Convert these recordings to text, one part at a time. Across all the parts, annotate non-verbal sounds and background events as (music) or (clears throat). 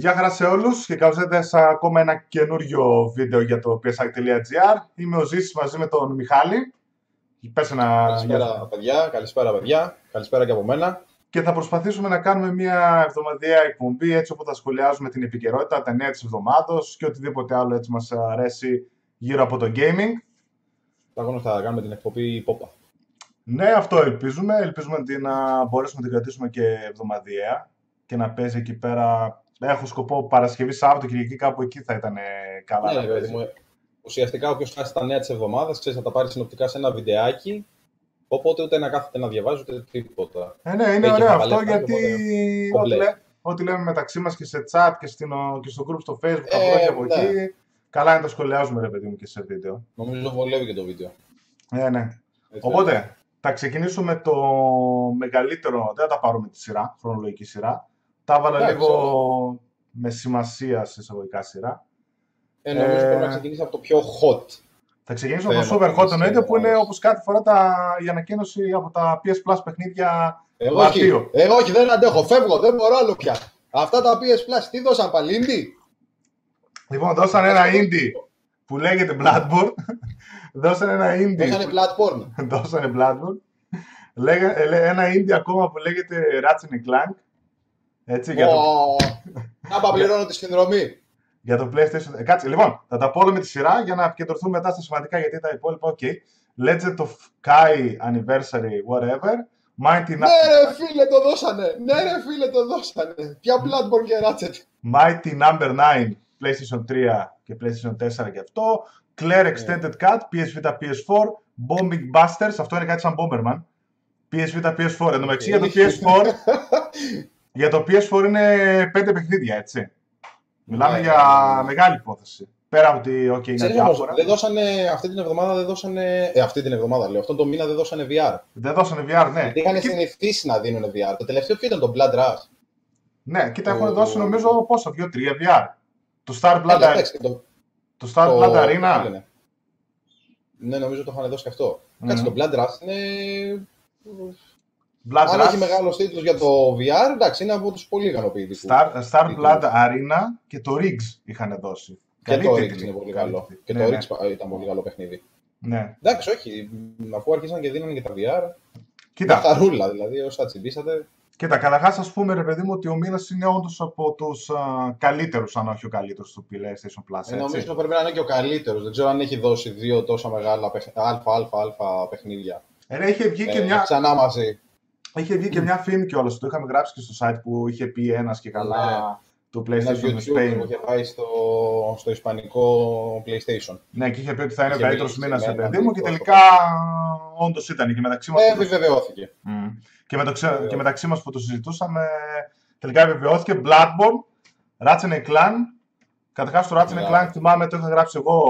Γεια χαρά σε όλους και καλώς ήρθατε σε ακόμα ένα καινούριο βίντεο για το psi.gr. Είμαι ο Ζήσης μαζί με τον Μιχάλη. Πες ένα... Καλησπέρα παιδιά, καλησπέρα παιδιά, καλησπέρα και από μένα. Και θα προσπαθήσουμε να κάνουμε μια εβδομαδιαία εκπομπή έτσι όπου θα σχολιάζουμε την επικαιρότητα, τα νέα της εβδομάδος και οτιδήποτε άλλο έτσι μας αρέσει γύρω από το gaming. Τα γνωστά θα κάνουμε την εκπομπή Πόπα. Ναι, αυτό ελπίζουμε. Ελπίζουμε να μπορέσουμε να την κρατήσουμε και εβδομαδιαία και να παίζει εκεί πέρα έχω σκοπό Παρασκευή, Σάββατο, Κυριακή, κάπου εκεί θα ήταν καλά. Ναι, παιδί μου. Ουσιαστικά, όποιος χάσει τα νέα της εβδομάδας, ξέρεις να τα πάρει συνοπτικά σε ένα βιντεάκι. Οπότε ούτε να κάθεται να διαβάζει ούτε τίποτα. Ε, ναι, είναι ωραίο αυτό γιατί ό,τι, λέ, ό,τι, λέμε μεταξύ μας και σε chat και, στην, και στο group στο facebook, ε, από ναι. εκεί. Καλά είναι να το σχολιάζουμε, ρε παιδί μου, και σε βίντεο. Νομίζω βολεύει και το βίντεο. Ε, ναι. Έτσι, Οπότε, θα ξεκινήσουμε το μεγαλύτερο. Δεν θα τα πάρουμε τη σειρά, χρονολογική σειρά. Τα έβαλα λίγο με σημασία σε εισαγωγικά σειρά. Ε, νομίζω ε, πρέπει να ξεκινήσει από το πιο hot. Θα ξεκινήσω από το super hot εννοείται που είναι όπως κάθε φορά τα, η ανακοίνωση από τα PS Plus παιχνίδια εγώ όχι, εγώ όχι, δεν αντέχω, φεύγω, δεν μπορώ άλλο πια. Αυτά τα PS Plus τι δώσαν πάλι, indie; Λοιπόν, δώσαν ένα indie που λέγεται Bloodborne. (laughs) δώσαν ένα indie. Δώσανε Bloodborne. (laughs) δώσανε Bloodborne. Λέγα, ένα indie ακόμα που λέγεται Ratchet Clank. Έτσι, για το... Να παπληρώνω (laughs) τη συνδρομή. Για το PlayStation. Ε, κάτσε, λοιπόν, θα τα πω όλα με τη σειρά για να επικεντρωθούμε μετά στα σημαντικά γιατί τα υπόλοιπα, ok. Legend of Kai Anniversary, whatever. Mighty ναι ρε φίλε το δώσανε, ναι ρε φίλε το δώσανε. Ποια Bloodborne και Ratchet. Mighty Number 9, PlayStation 3 και PlayStation 4 και αυτό. Claire ναι. Extended Cut, PS Vita PS4. Bombing Busters, αυτό είναι κάτι σαν Bomberman. PS Vita PS4. Εν τω μεταξύ για το PS4 (laughs) Για το PS4 είναι πέντε παιχνίδια, έτσι. Μιλάμε ναι, για ναι, ναι. μεγάλη υπόθεση. Πέρα από ότι okay, είναι διάφορα. Δεν δώσανε, αυτή την εβδομάδα δεν δώσανε. Ε, αυτή την εβδομάδα λέω. Αυτόν τον μήνα δεν δώσανε VR. Δεν δώσανε VR, ναι. Γιατί είχαν και... συνηθίσει να δίνουν VR. Το τελευταίο ποιο ήταν το Blood Rush; Ναι, κοίτα, έχουν δώσει νομίζω πόσα, δύο-τρία VR. Το Star Blood, Arena. το... το Star Blood Arena. Ναι, νομίζω το είχαν δώσει και αυτό. Mm. Κάτσε, το Blood Rush είναι Blood Αν Rush... έχει μεγάλος τίτλος για το VR, εντάξει, είναι από τους πολύ ικανοποιητικούς. Star, Star Blood Arena και το Riggs είχαν δώσει. Και Καλή το Riggs είναι πολύ καλό. Και ναι, το ναι. Riggs ήταν πολύ καλό παιχνίδι. Ναι. Εντάξει, όχι. Αφού άρχισαν και δίνανε και τα VR. Κοίτα. Τα χαρούλα δηλαδή, όσα τσιμπήσατε. Κοίτα, καταρχάς, ας πούμε, ρε παιδί μου, ότι ο μήνας είναι όντως από τους καλύτερους, αν όχι ο καλύτερος του PlayStation Plus. Ε, νομίζω πρέπει να είναι και ο καλύτερος. Δεν ξέρω αν έχει δώσει δύο τόσα μεγάλα αλφα-αλφα-αλφα παιχνίδια. Ε, είχε βγει και ε, μια. Ξανά μαζί. Είχε βγει και μια φήμη κιόλας. Το είχαμε γράψει και στο site που είχε πει ένας και καλά ναι. το PlayStation Spain. Που είχε πάει στο, στο ισπανικό PlayStation. Ναι, και είχε πει ότι θα είναι ο καλύτερος μήνας σε παιδί μου και τελικά όντως ήταν. Και μεταξύ μας. Ε, επιβεβαιώθηκε. Mm. Και, μεταξύ, και μεταξύ μας που το συζητούσαμε, τελικά επιβεβαιώθηκε Bloodborne, Ratchet Clan. Καταρχάς το Ratchet Clan θυμάμαι το είχα γράψει εγώ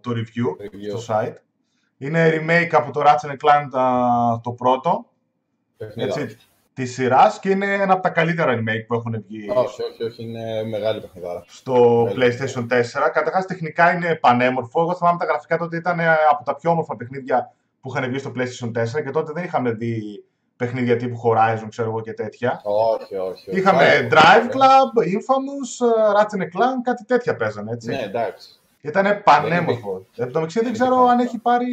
το review, review. στο site. Είναι remake από το Ratchet Clank το πρώτο έτσι, της σειράς και είναι ένα από τα καλύτερα remake που έχουν βγει. Όχι, όχι, όχι, είναι μεγάλη παιχνιδάρα. Στο PlayStation 4. Καταρχάς, τεχνικά είναι πανέμορφο. Εγώ θυμάμαι τα γραφικά τότε ήταν από τα πιο όμορφα παιχνίδια που είχαν βγει στο PlayStation 4 και τότε δεν είχαμε δει παιχνίδια τύπου Horizon, ξέρω εγώ και τέτοια. Όχι, όχι. όχι. Είχαμε Drive Club, Infamous, Ratchet Clank, κάτι τέτοια παίζανε, έτσι. Ναι, εντάξει. Ήταν πανέμορφο. Εν τω μεταξύ δεν ξέρω αν έχει πάρει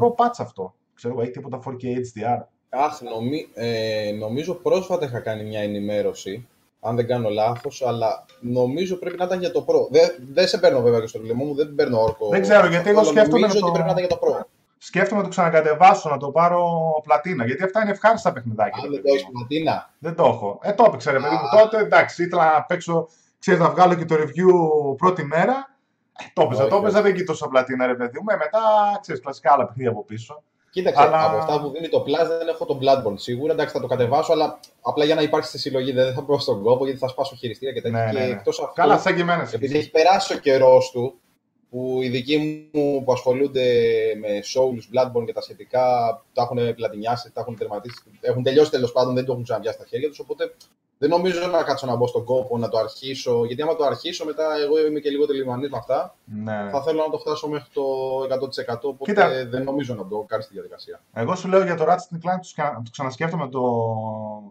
Pro Patch αυτό. Ξέρω, έχει τίποτα 4K HDR. Αχ, νομί, ε, νομίζω πρόσφατα είχα κάνει μια ενημέρωση, αν δεν κάνω λάθος, αλλά νομίζω πρέπει να ήταν για το Pro. Δεν, δεν σε παίρνω βέβαια και στο τηλεμό μου, δεν παίρνω όρκο. Δεν ξέρω, γιατί εγώ σκέφτομαι. Νομίζω το... ότι πρέπει να ήταν για το Pro. Σκέφτομαι να το ξανακατεβάσω, να το πάρω πλατίνα. Γιατί αυτά είναι ευχάριστα παιχνιδάκια. Αν δεν το έχεις πλατίνα. Δεν το έχω. Ε, το έπαιξα ρε παιδί μου τότε. Εντάξει, ήθελα να παίξω, ξέρεις να βγάλω και το review πρώτη μέρα. Ε, το έπαιζα, το έπαιζα, δεν κοιτούσα πλατίνα ρε παιδί μου. Ε, μετά ξέρεις κλασικά άλλα παιχνίδια από πίσω. Κοίταξε, αλλά... από αυτά που δίνει το Plus δεν έχω το Bloodborne σίγουρα. Εντάξει, θα το κατεβάσω, αλλά απλά για να υπάρξει στη συλλογή δεν θα πω στον κόπο γιατί θα σπάσω χειριστήρια και τέτοια. Ναι, ναι, ναι. εκτός αυτού, Καλά, σαν και εμένα. Επειδή έχει περάσει ο καιρός του, που οι δικοί μου που ασχολούνται με Souls, Bloodborne και τα σχετικά τα έχουν πλατινιάσει, τα έχουν τερματίσει, έχουν τελειώσει τέλος πάντων, δεν το έχουν ξαναπιάσει στα χέρια τους. Οπότε δεν νομίζω να κάτσω να μπω στον κόπο, να το αρχίσω. Γιατί άμα το αρχίσω, μετά εγώ είμαι και λίγο τελειωμανή με αυτά. Ναι. Θα θέλω να το φτάσω μέχρι το 100%. Οπότε Κοίτα. δεν νομίζω να το κάνει στη διαδικασία. Εγώ σου λέω για το Ratchet Clank, το ξανασκέφτομαι το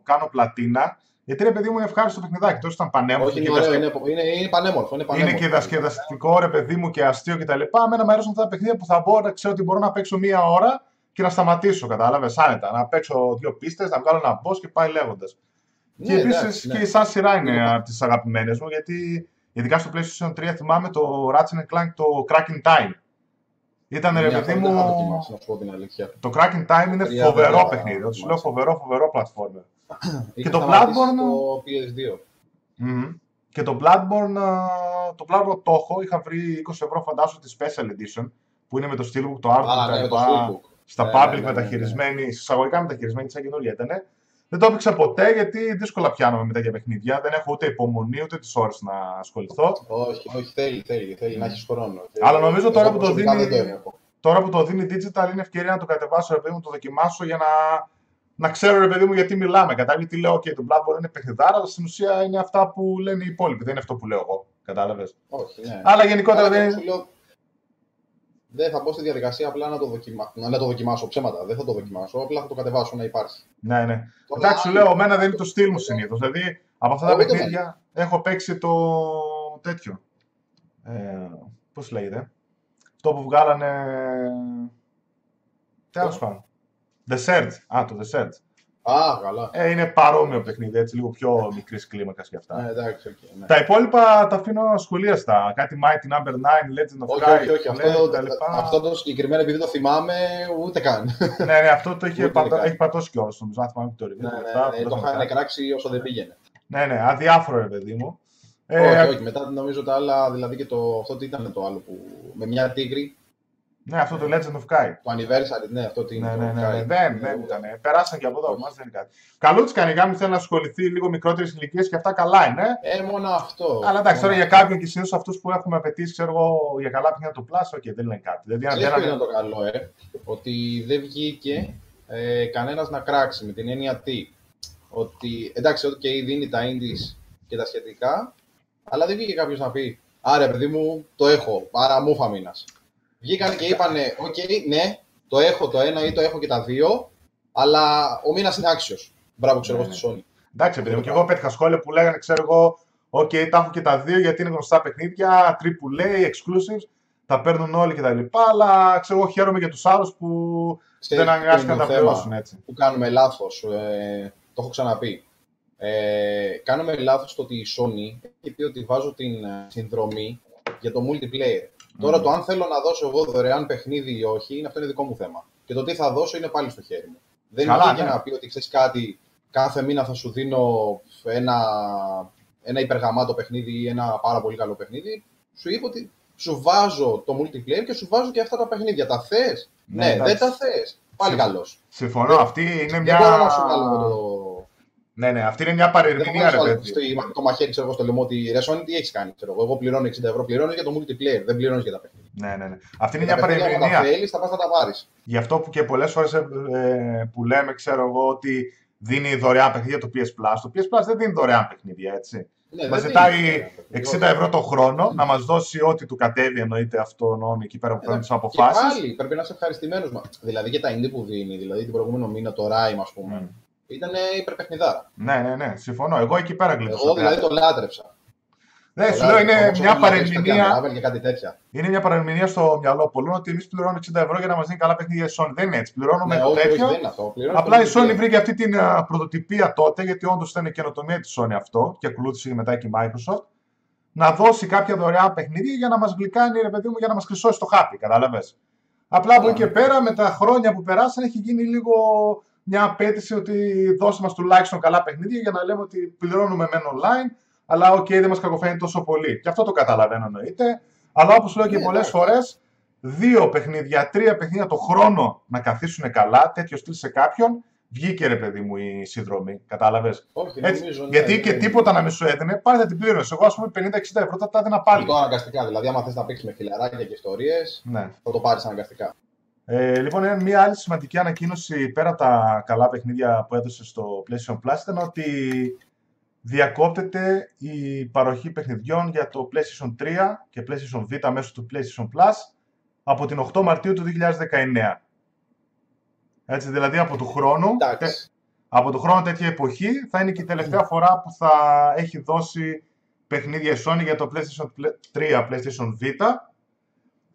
κάνω πλατίνα. Γιατί ρε παιδί μου είναι ευχάριστο παιχνιδάκι. Τόσο ήταν πανέμορφο. Όχι, είναι, ωραίο, είναι, είναι, είναι πανέμορφο. Είναι, πανέμορφο. είναι και δασκεδαστικό ρε παιδί μου και αστείο κτλ. Εμένα μου αρέσουν αυτά τα παιχνίδια που θα μπορώ να ξέρω ότι μπορώ να παίξω μία ώρα και να σταματήσω. Κατάλαβες άνετα. Να παίξω δύο πίστες, να βγάλω ένα boss και πάει λέγοντας. Ναι, και επίσης ναι. και η σαν σειρά είναι από τις αγαπημένες μου γιατί ειδικά στο PlayStation 3 θυμάμαι το Ratchet Clank το Cracking Time. Ήταν ρε παιδί μου. Το Cracking Time είναι φοβερό παιχνίδι. Ότι σου λέω φοβερό, φοβερό platformer. Και το Bloodborne. Το PS2. Και το Bloodborne, το Bloodborne το έχω, είχα βρει 20 ευρώ φαντάσου τη Special Edition, που είναι με το Steelbook, το Artbook, ναι, το στα ναι, public ναι, ναι, μεταχειρισμένη, ναι. εισαγωγικά μεταχειρισμένη, σαν καινούργια ήταν. Δεν το έπαιξα ποτέ γιατί δύσκολα πιάνομαι με τέτοια παιχνίδια. Δεν έχω ούτε υπομονή ούτε τις ώρες να ασχοληθώ. Όχι, όχι, θέλει, θέλει, θέλει να έχεις χρόνο. Αλλά νομίζω τώρα που, το δίνει, τώρα που το δίνει digital είναι ευκαιρία να το κατεβάσω, ρε παιδί μου, το δοκιμάσω για να, να ξέρω, ρε παιδί μου, γιατί μιλάμε. Κατάλαβες τι λέω, OK, το Bloodborne είναι παιχνιδάρα, αλλά στην ουσία είναι αυτά που λένε οι υπόλοιποι. Δεν είναι αυτό που λέω εγώ. Κατάλαβες. Όχι, ναι. Αλλά γενικότερα δεν είναι δεν θα μπω στη διαδικασία απλά να το, δοκιμα... να το δοκιμάσω ψέματα. Δεν θα το δοκιμάσω, απλά θα το κατεβάσω να υπάρχει. Ναι, ναι. Εντάξει, σου λέω, εμένα δεν είναι το στυλ μου συνήθως. Δηλαδή, από αυτά τα παιχνίδια έχω παίξει το τέτοιο. Ε, Πώς λέγεται. Το που βγάλανε. Τέλος πάντων. Desert. Α, το Desert. Α, καλά. Ε, είναι παρόμοιο παιχνίδι, έτσι, λίγο πιο μικρής κλίμακας και αυτά. Ναι, εντάξει, okay, ναι. Τα υπόλοιπα τα αφήνω σχολίαστα. Κάτι Mighty Number 9, Legend of όχι, όχι, όχι. Αυτό, αυτό το συγκεκριμένο, επειδή το θυμάμαι, ούτε καν. ναι, ναι, αυτό το είχε, πατώ, έχει πατώσει κιόλας. Νομίζω, αν θυμάμαι το review. Ναι, ναι, ναι, το είχαν κράξει όσο δεν πήγαινε. Ναι, ναι, αδιάφορο, ρε παιδί μου. Ε, όχι, όχι. Μετά νομίζω τα άλλα, δηλαδή και το, αυτό τι ήταν το άλλο που με μια τίγρη ναι, αυτό το Legend of Kai. Το anniversary, ναι, αυτό τι είναι. Ναι, ναι, ναι, δεν, δεν ήταν. Περάσαν και από εδώ, μας δεν είναι κάτι. Καλό τη κανηγά μου θέλει να ασχοληθεί λίγο μικρότερε ηλικίε και αυτά καλά είναι. Ε, μόνο αυτό. Αλλά εντάξει, τώρα για κάποιον και συνήθως αυτούς που έχουμε απαιτήσει, ξέρω εγώ, για καλά παιχνίδια του Plus, okay, δεν λένε κάτι. Δηλαδή, δεν είναι το καλό, ε, ότι δεν βγήκε ε, κανένας να κράξει με την έννοια τι. Ότι εντάξει, ότι και δίνει τα indies και τα σχετικά, αλλά δεν βγήκε κάποιος να πει Α ρε, παιδί μου, το έχω, άρα μούφα μήνας βγήκαν και είπαν, okay, ναι, το έχω το ένα ή το έχω και τα δύο, αλλά ο μήνας είναι άξιος. Μπράβο, ξέρω εγώ, στη Sony. Εντάξει, επειδή και εγώ πέτυχα σχόλια που λέγανε, ξέρω εγώ, okay, τα έχω και τα δύο γιατί είναι γνωστά παιχνίδια, AAA, exclusives, τα παίρνουν όλοι κτλ. Αλλά ξέρω εγώ, χαίρομαι για τους άλλους που Ξέρεις, δεν αναγκάστηκαν να τα πληρώσουν έτσι. Που κάνουμε λάθος. Ε, το έχω ξαναπεί. Ε, κάνουμε λάθος το ότι η Sony έχει πει ότι βάζω την ε, συνδρομή για το multiplayer. Τώρα το αν θέλω να δώσω εγώ δωρεάν παιχνίδι ή όχι, είναι αυτό είναι δικό μου θέμα. Και το τι θα δώσω είναι πάλι στο χέρι μου. Δεν είναι ναι. να πει ότι ξέρεις κάτι, κάθε μήνα θα σου δίνω ένα, ένα υπεργαμάτο παιχνίδι ή ένα πάρα πολύ καλό παιχνίδι. Σου είπα ότι σου βάζω το multiplayer και σου βάζω και αυτά τα παιχνίδια. Τα θες; Ναι, ναι δεν τα θες. Πάλι καλός. Συμφωνώ. Αυτή είναι μια. Δεν μπορώ να σου βάλω το, ναι, ναι, αυτή είναι μια παρερμηνία, ρε παιδί. Το μαχαίρι, ξέρω εγώ, στο λαιμό ότι ρε Sony, τι έχεις κάνει. Ξέρω, εγώ. εγώ πληρώνω 60 ευρώ, πληρώνω για το multiplayer, δεν πληρώνω για τα παιχνίδια. Ναι, ναι, ναι. Αυτή είναι μια παρερμηνία. Αν θέλεις, θα πας να τα πάρεις. Γι' αυτό που και πολλές φορές ε, που λέμε, ξέρω εγώ, ότι δίνει δωρεάν παιχνίδια το PS Plus. Το PS Plus δεν δίνει δωρεάν παιχνίδια, έτσι. Ναι, μας ζητάει 60 ευρώ το χρόνο να μας δώσει ό,τι του κατέβει, εννοείται αυτόν εκεί πέρα που παίρνει τις αποφάσει. Και πάλι πρέπει να είσαι ευχαριστημένος. Δηλαδή και τα indie που δίνει, δηλαδή την προηγούμενο μήνα το Rime, ας πούμε. Mm. Ήταν υπερπαιχνιδάρα. Ναι, ναι, ναι, συμφωνώ. Εγώ εκεί πέρα γλίτωσα. Εγώ δηλαδή το λάτρεψα. Ναι, σου λέω είναι μια παρεμηνία. Είναι μια παρεμηνία στο μυαλό πολλών ότι εμείς πληρώνουμε 60 ευρώ για να μας δίνει καλά παιχνίδια η Sony. Δεν είναι έτσι. Πληρώνουμε ναι, το τέτοιο. Απλά η Sony βρήκε αυτή την πρωτοτυπία τότε, γιατί όντως ήταν καινοτομία της Sony αυτό και ακολούθησε μετά και η Microsoft. Να δώσει κάποια δωρεάν παιχνίδια για να μας γλυκάνει, ρε παιδί μου, για να μας χρυσώσει το χάπι. Κατάλαβες. Απλά από εκεί και πέρα, με τα χρόνια που περάσαν, έχει γίνει λίγο μια απαίτηση ότι δώσε μας τουλάχιστον καλά παιχνίδια για να λέμε ότι πληρώνουμε μεν online, αλλά okay, δεν μας κακοφαίνει τόσο πολύ. Και αυτό το καταλαβαίνω εννοείται. Αλλά όπως λέω και ναι, πολλές φορές, δύο παιχνίδια, τρία παιχνίδια το χρόνο να καθίσουν καλά, τέτοιο στυλ σε κάποιον, βγήκε ρε παιδί μου η συνδρομή. Κατάλαβες; Όχι, νομίζω, ναι, Γιατί ναι, και ναι. τίποτα να μην σου έδινε, πάλι θα την πλήρωνες. Εγώ, ας πούμε, 50-60 ευρώ θα τα έδινα πάλι. Το αναγκαστικά. Δηλαδή, άμα θες να παίξεις με φιλαράκια και ιστορίες, ναι. θα το πάρεις αναγκαστικά. Ε, λοιπόν, μια άλλη σημαντική ανακοίνωση πέρα από τα καλά παιχνίδια που έδωσε στο PlayStation Plus ήταν ότι διακόπτεται η παροχή παιχνιδιών για το PlayStation 3 και PlayStation Vita μέσω του PlayStation Plus από την 8 Μαρτίου του 2019. Έτσι, δηλαδή από του χρόνου. από το χρόνο τέτοια εποχή θα είναι και η τελευταία φορά που θα έχει δώσει παιχνίδια η Sony για το PlayStation 3, PlayStation Vita.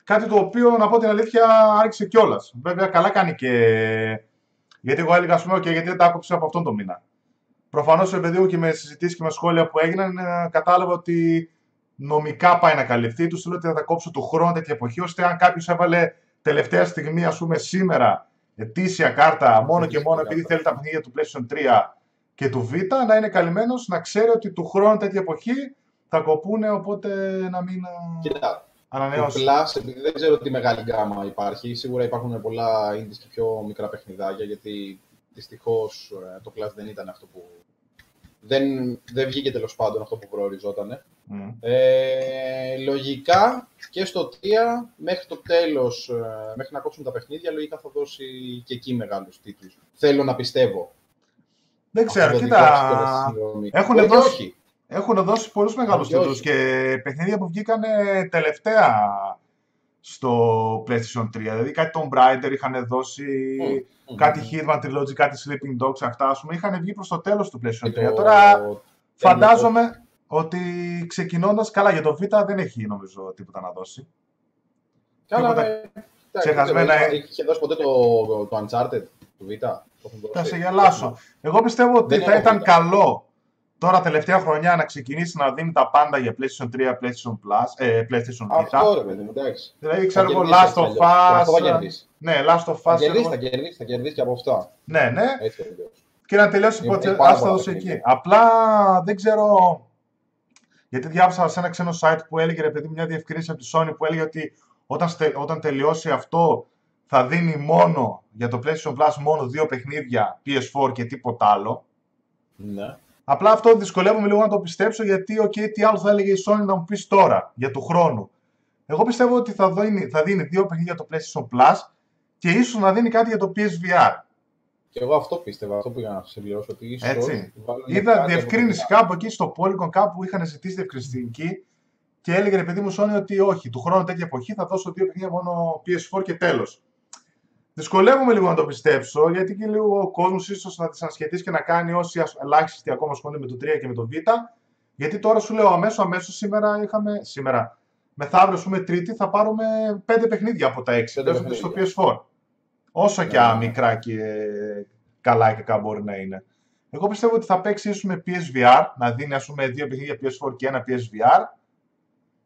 Κάτι το οποίο, να πω την αλήθεια, άρχισε κιόλας. Βέβαια, καλά κάνει και. Γιατί εγώ έλεγα, ας πούμε, και γιατί δεν τα άκουψα από αυτόν τον μήνα. Προφανώς, επειδή μου και με συζητήσεις και με σχόλια που έγιναν, ε, κατάλαβα ότι νομικά πάει να καλυφθεί. Τους λέω ότι θα τα κόψω του χρόνου τέτοια εποχή, ώστε αν κάποιος έβαλε τελευταία στιγμή, ας πούμε, σήμερα ετήσια κάρτα μόνο και μόνο επειδή θέλει τα παιχνίδια του PlayStation 3 και του Vita, να είναι καλυμμένος, να ξέρει ότι του χρόνου τέτοια εποχή θα κοπούνε, οπότε να μην Κοίτα, ανανεώσει. Το Plus, επειδή δεν ξέρω τι μεγάλη γκάμα υπάρχει, σίγουρα υπάρχουν πολλά indies και πιο μικρά παιχνιδάκια, γιατί δυστυχώς ε, το Plus δεν ήταν αυτό που δεν, δεν βγήκε τέλος πάντων αυτό που προοριζόταν. Mm. Ε, λογικά και στο 3 μέχρι το τέλος, ε, μέχρι να κόψουν τα παιχνίδια, λογικά θα δώσει και εκεί μεγάλους τίτλους. Θέλω να πιστεύω. Δεν ξέρω, κοίτα. Έχουν δώσει, έχουν δώσει πολλούς μεγάλους τίτλους και παιχνίδια που βγήκαν τελευταία στο PlayStation 3. Δηλαδή κάτι Tomb Raider είχαν δώσει, mm, κάτι mm, Hitman Trilogy, κάτι Sleeping Dogs, αυτά ας πούμε, είχαν βγει προς το τέλος του PlayStation 3. Τώρα φαντάζομαι ότι ξεκινώντας, καλά για το Vita δεν έχει νομίζω τίποτα να δώσει. Καλά, τίποτα... Ε, ξεχασμένα. Είχε δώσει ποτέ το, το Uncharted του Vita. Θα σε γελάσω. Εγώ πιστεύω ότι θα ήταν καλό τώρα τελευταία χρονιά να ξεκινήσει να δίνει τα πάντα για PlayStation 3, PlayStation Plus, ε, PlayStation Vita. Αυτό ρε παιδί μου, εντάξει. Δηλαδή ξέρω εγώ Last of Us. Ναι, Last of Us. Θα κερδίσεις, θα κερδίσεις, θα κερδίσεις και από αυτά. Ναι, ναι. Έτσι, και να τελειώσει η άστα δώσει εκεί. Απλά δεν ξέρω. Γιατί διάβασα σε ένα ξένο site που έλεγε ρε παιδί μια διευκρίνηση από τη Sony που έλεγε ότι όταν, όταν τελειώσει αυτό θα δίνει μόνο για το PlayStation Plus μόνο δύο παιχνίδια PS4 και τίποτα άλλο. Ναι. Απλά αυτό δυσκολεύομαι λίγο να το πιστέψω γιατί, okay, τι άλλο θα έλεγε η Sony να μου πεις τώρα για του χρόνου. Εγώ πιστεύω ότι θα δίνει, θα δίνει δύο παιχνίδια για το PlayStation Plus και ίσως να δίνει κάτι για το PSVR. Και εγώ αυτό πίστευα, αυτό πήγα να συμπληρώσω. Ότι ίσως Έτσι. Είδα διευκρίνηση κάπου εκεί στο Polygon, κάπου είχαν ζητήσει διευκρινιστική και έλεγε ρε παιδί μου Sony ότι όχι, του χρόνου τέτοια εποχή θα δώσω δύο παιχνίδια μόνο PS4 και τέλος. Δυσκολεύομαι λίγο να το πιστέψω, γιατί και λίγο ο κόσμος ίσως να τις ανασχετήσει και να κάνει όσοι ελάχιστοι ακόμα ασχολούνται με το 3 και με το Β. Γιατί τώρα σου λέω αμέσως, αμέσως σήμερα είχαμε. Σήμερα, μεθαύριο, ας πούμε, Τρίτη, θα πάρουμε 5 παιχνίδια από τα 6. Παίζονται στο PS4. Όσο και yeah. Ναι. μικρά και καλά και καλά μπορεί να είναι. Εγώ πιστεύω ότι θα παίξει ίσως με PSVR, να δίνει ας πούμε δύο παιχνίδια PS4 και ένα PSVR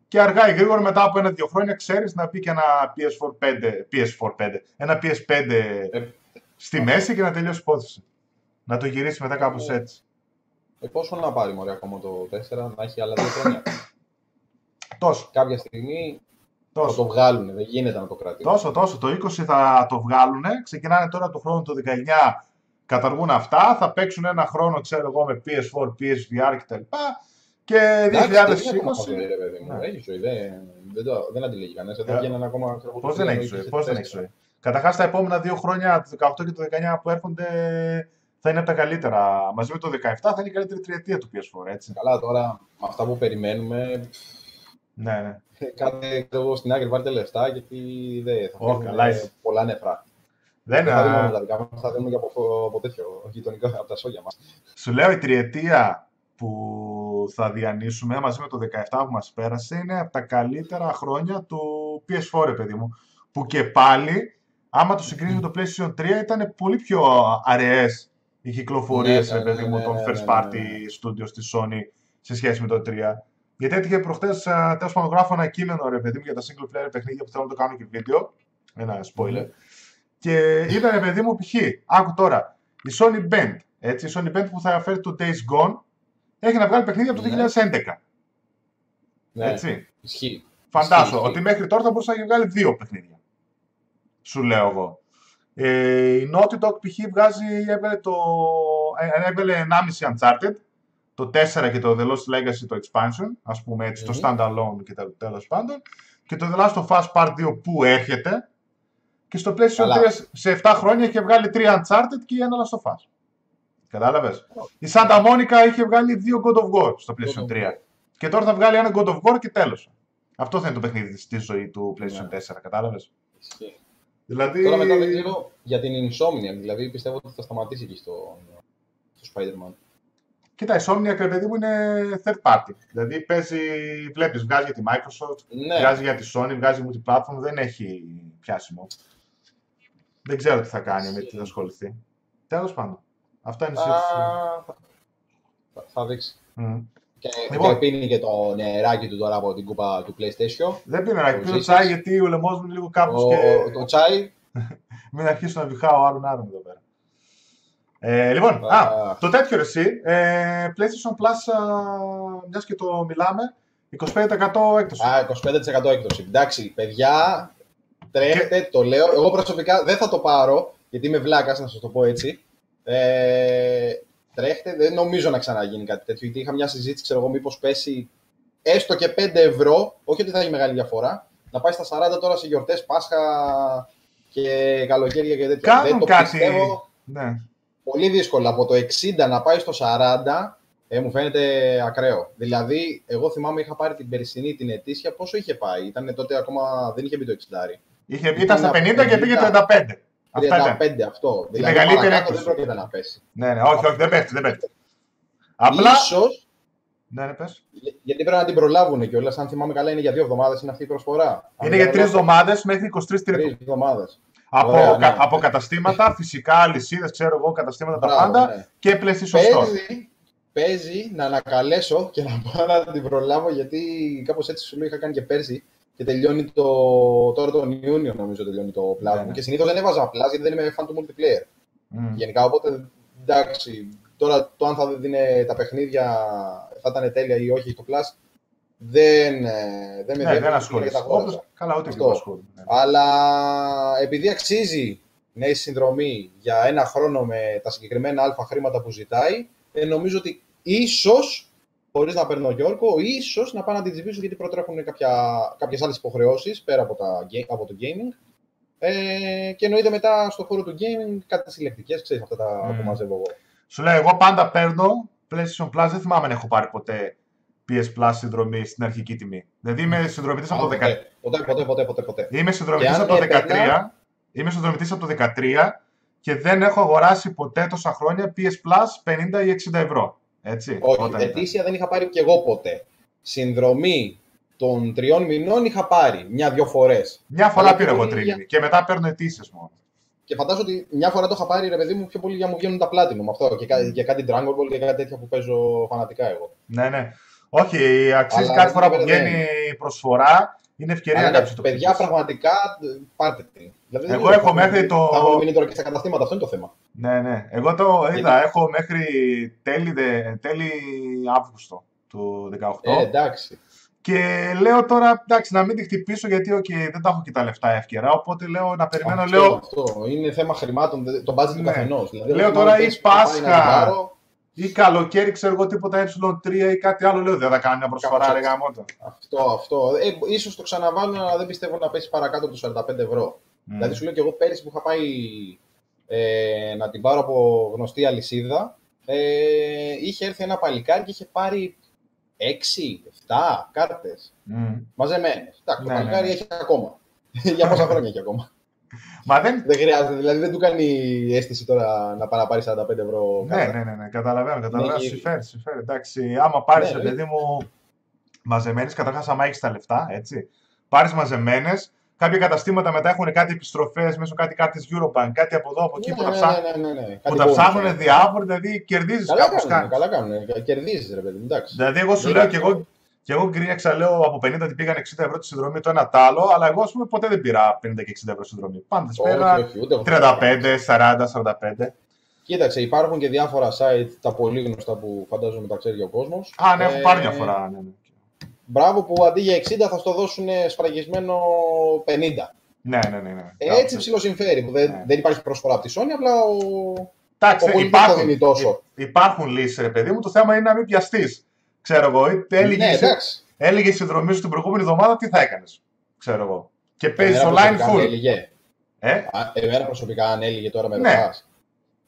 και αργά ή γρήγορα μετά από ένα-δύο χρόνια ξέρεις να πει και ένα PS4 5, PS4 5, ένα PS5 ες, στη μέση και να τελειώσει η υπόθεση. Να το γυρίσει μετά κάπως ε, έτσι. Ε, πόσο να πάρει μωρέ ακόμα το 4, να έχει άλλα δύο χρόνια; (coughs) Τόσο. Κάποια στιγμή τόσο. θα το βγάλουν, δεν γίνεται να το κρατήσουν. Τόσο, τόσο. Το 20 θα το βγάλουν, ξεκινάνε τώρα το χρόνο το 19, καταργούν αυτά, θα παίξουν ένα χρόνο, ξέρω εγώ, με PS4, PSVR κτλ. Και 2020. Ναι. Έχεις ζωή, δεν, το, δεν αντιλέγεις κανένας. Δεν βγαίνουν ακόμα. Πώς δεν έχεις ζωή, πώς δεν έχεις ζωή. Καταρχάς, τα επόμενα δύο χρόνια, το 18 και το 19 που έρχονται, θα είναι από τα καλύτερα. Μαζί με το 17 θα είναι η καλύτερη τριετία του PS4, έτσι. Καλά, τώρα με αυτά που περιμένουμε. Ναι, ναι. Κάτι εγώ στην άκρη βάλτε λεφτά γιατί δεν θα oh, πολλά νεφρά. Δεν θα δούμε τα δικά μας, θα δούμε και από, από τέτοιο γειτονικό, από τα σόγια μας. Σου λέω η τριετία που θα διανύσουμε μαζί με το 17 που μας πέρασε είναι από τα καλύτερα χρόνια του PS4, παιδί μου. Που και πάλι, άμα το συγκρίνεις με το PlayStation 3, ήταν πολύ πιο αραιές οι κυκλοφορίες, ναι, παιδί μου, των first party studios της Sony σε σχέση με το 3. Γιατί έτυχε προχτές, τέλος πάντων, γράφω ένα κείμενο, ρε παιδί μου, για τα single player παιχνίδια που θέλω να το κάνω και βίντεο. Ένα spoiler. Και είδα, παιδί μου, π.χ. Άκου τώρα. Η Sony Band, έτσι, η Sony Band που θα φέρει το Days Gone, έχει να βγάλει παιχνίδια από το 2011. Ναι, Έτσι. Ισχύει. Φαντάζομαι ότι μέχρι τώρα θα μπορούσε να βγάλει δύο παιχνίδια. Σου λέω εγώ. Ε, η Naughty Dog π.χ. βγάζει, έβγαλε, το, ε, έβγαλε 1,5 Uncharted, το 4 και το The Lost Legacy το Expansion, ας πούμε έτσι, το Standalone και το τέλος πάντων, και το The Last of Us Part 2 που έρχεται, και στο PlayStation 3 σε 7 χρόνια έχει βγάλει 3 Uncharted και ένα Last of Us. Κατάλαβες; Η Santa Monica είχε βγάλει δύο God of War στο PlayStation 3. Και τώρα θα βγάλει ένα God of War και τέλος. Αυτό θα είναι το παιχνίδι στη ζωή του PlayStation 4, ναι. κατάλαβε. Δηλαδή... Τώρα μετά δεν ξέρω για την Insomnia, δηλαδή πιστεύω ότι θα σταματήσει εκεί στο, του Spider-Man. Κοίτα, η Sony, ρε παιδί μου, είναι third party. Δηλαδή παίζει, βλέπεις, βγάζει για τη Microsoft, Ναι, βγάζει για τη Sony, βγάζει multiplatform, δεν έχει πιάσιμο. Δεν ξέρω τι θα κάνει, με τι θα ασχοληθεί. Τέλος πάντων. Αυτό είναι η Α, σύντηση. θα, θα δείξει. Μμ. Και, Λοιπόν. και πίνει και το νεράκι του τώρα από την κούπα του PlayStation. Δεν πίνω να πίνω ζήσεις. τσάι γιατί ο λαιμός μου είναι λίγο κάπως Ο, και το τσάι. (laughs) μην αρχίσω να βυχάω άλλον άρον εδώ πέρα. Ε, λοιπόν, α, Α. το τέτοιο ρε εσύ, ε, PlayStation Plus, α, μιας και το μιλάμε, 25% έκπτωση. Α, 25% έκδοση. Εντάξει, παιδιά, τρέχετε, το λέω. Εγώ προσωπικά δεν θα το πάρω, γιατί είμαι βλάκας, να σας το πω έτσι. Ε, τρέχετε, δεν νομίζω να ξαναγίνει κάτι τέτοιο. Γιατί είχα μια συζήτηση, ξέρω εγώ, μήπως πέσει έστω και 5 ευρώ. Όχι ότι θα έχει μεγάλη διαφορά. Να πάει στα 40 τώρα σε γιορτές, Πάσχα και καλοκαίρια και τέτοια. Κάνουν δεν το κάτι. πιστεύω Ναι. πολύ δύσκολο. Από το 60 να πάει στο 40, ε, μου φαίνεται ακραίο. Δηλαδή, εγώ θυμάμαι είχα πάρει την περσινή την ετήσια, πόσο είχε πάει. Ήταν τότε ακόμα δεν είχε μπει το 60. Είχε, ήταν Ήταν στα από 50 και πήγε 50. 35. Αυτά ήταν. 35 αυτό. Δηλαδή, μεγαλύτερη παρακάτω έκπτωση. δεν πρόκειται να πέσει. Ναι, ναι, όχι, όχι, δεν πέφτει, δεν πέφτει. Απλά. Ίσως, Ναι, ναι, πες. γιατί πρέπει να την προλάβουν κιόλας. Αν θυμάμαι καλά, είναι για δύο εβδομάδες είναι αυτή η προσφορά. Είναι για τρεις εβδομάδες μέχρι 23 Τρίτου. Τρεις εβδομάδες. Από, Ωραία, κα- ναι. από καταστήματα, φυσικά αλυσίδες, ξέρω εγώ, καταστήματα τα πάντα ναι. και PlayStation Store. Παίζει, παίζει να ανακαλέσω και να πάω να την προλάβω γιατί κάπως έτσι σου λέω είχα κάνει και πέρσι και τελειώνει το. Τώρα τον Ιούνιο νομίζω τελειώνει το Plus Ναι, μου. ναι. Και συνήθως δεν έβαζα Plus γιατί δεν είμαι fan του multiplayer. Μμ. Γενικά οπότε εντάξει. Τώρα το αν θα δίνει τα παιχνίδια θα ήταν τέλεια ή όχι στο Plus δεν, ε, δεν με Ναι, ενδιαφέρει, δεν γιατί ασχολείσαι. τα αγόρασα. Όπως, καλά, ούτε και Αυτό. εγώ ασχολούμαι. ναι. Αλλά επειδή αξίζει να έχει συνδρομή για ένα χρόνο με τα συγκεκριμένα αλφα χρήματα που ζητάει, ε, νομίζω ότι ίσως, χωρίς να παίρνω Γιώργο, ίσως να πάω να την τσιμπήσω γιατί προτρέχουν κάποιες άλλες υποχρεώσεις πέρα από, τα, ga- από το gaming. Ε, και εννοείται μετά στο χώρο του gaming κάτι συλλεκτικές, ξέρεις αυτά τα Μμμ. που μαζεύω εγώ. Σου λέω, εγώ πάντα παίρνω PlayStation Plus, δεν θυμάμαι να έχω πάρει ποτέ PS Plus συνδρομή στην αρχική τιμή. Δηλαδή είμαι συνδρομητής από το 13. ποτέ, ποτέ, ποτέ, ποτέ, ποτέ, ποτέ. Είμαι συνδρομητής Και αν από το 13. έπαιρνα- Είμαι συνδρομητής από το 13 και δεν έχω αγοράσει ποτέ τόσα χρόνια PS Plus 50 ή 60 ευρώ. Έτσι. Όχι, όταν ήταν. ετήσια δεν είχα πάρει κι εγώ ποτέ. Συνδρομή των τριών μηνών είχα πάρει μια-δυο φορές. Μια φορά Αλλά πήρα πιο εγώ πολύ τρίμηνη και μετά παίρνω αιτήσεις μόνο. Και φαντάζομαι ότι μια φορά το είχα πάρει ρε παιδί μου πιο πολύ για να μου βγαίνουν τα Platinum αυτό και, κα- και κάτι Dragon Ball και κάτι τέτοια που παίζω φανατικά εγώ. Ναι, ναι. Όχι, αξίζει Αλλά κάθε δεν φορά που είναι βγαίνει η προσφορά. Είναι ευκαιρία Αλλά να ναι, κάποιος το παιδιά, πετύχει. πραγματικά ε, πάρτε την. Δηλαδή, δεν Εγώ είναι έχω θα- μέχρι το- Θα έχουν μείνει τώρα και στα καταστήματα, αυτό είναι το θέμα. Ναι, ναι. Εγώ το είδα, έχω μέχρι τέλη, δε- τέλη Αύγουστο του 18. Ε, εντάξει. Και λέω τώρα, εντάξει, να μην τη χτυπήσω γιατί okay, δεν τα έχω και τα λεφτά εύκαιρα. Οπότε λέω να περιμένω, αυτό, λέω, αυτό. Είναι θέμα χρημάτων, δε- το budget του Ναι. καθενός. Δηλαδή, Λέω εγώ τώρα θυμάμαι ή πέρσι που είχα πάει να Πάσχα. την πάρω, ή καλοκαίρι, ξέρω εγώ τίποτα ε3 ή κάτι άλλο. Λέω, δεν θα κάνω μια προσφορά, Κάπως ρε έτσι. γαμότο. Αυτό, αυτό. Ε, ίσως το ξαναβάλουν, αλλά δεν πιστεύω να πέσει παρακάτω από του 45 ευρώ. Μμ. Δηλαδή σου λέω και εγώ πέρυσι που είχα πάει ε, να την πάρω από γνωστή αλυσίδα, ε, είχε έρθει ένα παλικάρι και είχε πάρει 6-7 κάρτες Μμ. μαζεμένες. Εντάξει, Ναι, το ναι, παλικάρι ναι. έχει ακόμα. (laughs) Για πόσα χρόνια έχει ακόμα. (laughs) Μα δεν. δεν χρειάζεται, δηλαδή δεν του κάνει αίσθηση τώρα να πάει να πάρει 45 ευρώ Ναι, κάρτα. ναι, ναι, ναι, καταλαβαίνω, καταλαβαίνω. Ναι, Συμφέρει, συμφέρει. Εντάξει, άμα πάρεις, Ναι, ναι, ναι. παιδί μου, μαζεμένες, καταρχάς, άμα έχεις τα λεφτά, έτσι. Πάρεις μαζεμένες, κάποια καταστήματα μετά έχουν κάτι επιστροφές μέσω κάτι κάρτες Eurobank, κάτι από εδώ, από εκεί Ναι, που τα ναι, ψάχνουν. ναι, ναι, ναι, ναι. Που Κάτι τα bonus, ψάχνουν ναι. διάφοροι, δηλαδή κερδίζεις Καλά κάπως κάνουν, κάνει. καλά κάνουν. Κερδίζεις, ρε παιδί μου, εντάξει. Δηλαδή, εγώ σου Δεν λέω είναι και εγώ, και εγώ γκρίνιαξα, λέω από 50 ότι πήγαν 60 ευρώ τη συνδρομή το ένα τ' άλλο, αλλά εγώ, ας πούμε, ποτέ δεν πήρα 50 και 60 ευρώ συνδρομή. Πάντα τι Όχι, πήρα όχι, ούτε εγώ. 35, 40, 45. Κοίταξε, υπάρχουν και διάφορα site, τα πολύ γνωστά που φαντάζομαι τα ξέρει και ο κόσμος. Α, ναι, έχω πάρει μια φορά. Ναι, ναι. Μπράβο που αντί για 60 θα στο δώσουν σφραγισμένο 50. Ναι, ναι, ναι. ναι. Ε, Έτσι ψηλοσυμφέρει που δεν, Ναι. δεν υπάρχει προσφορά από τη Sony, απλά ο, Εντάξει, ο πολιτής υπάρχουν, το δίνει τόσο. υπάρχουν λύσεις, ρε παιδί μου. Το θέμα είναι να μην πιαστείς. Ξέρω εγώ, είτε έλεγε, Ναι, εντάξει. έλεγε η συνδρομή σου την προηγούμενη εβδομάδα, τι θα έκανες. Ξέρω εγώ. Και παίζεις Εμένα online προσωπικά αν full. Έλυγε. Ε; Α, Εμένα προσωπικά αν έλυγε τώρα με Ναι. ρωτάς.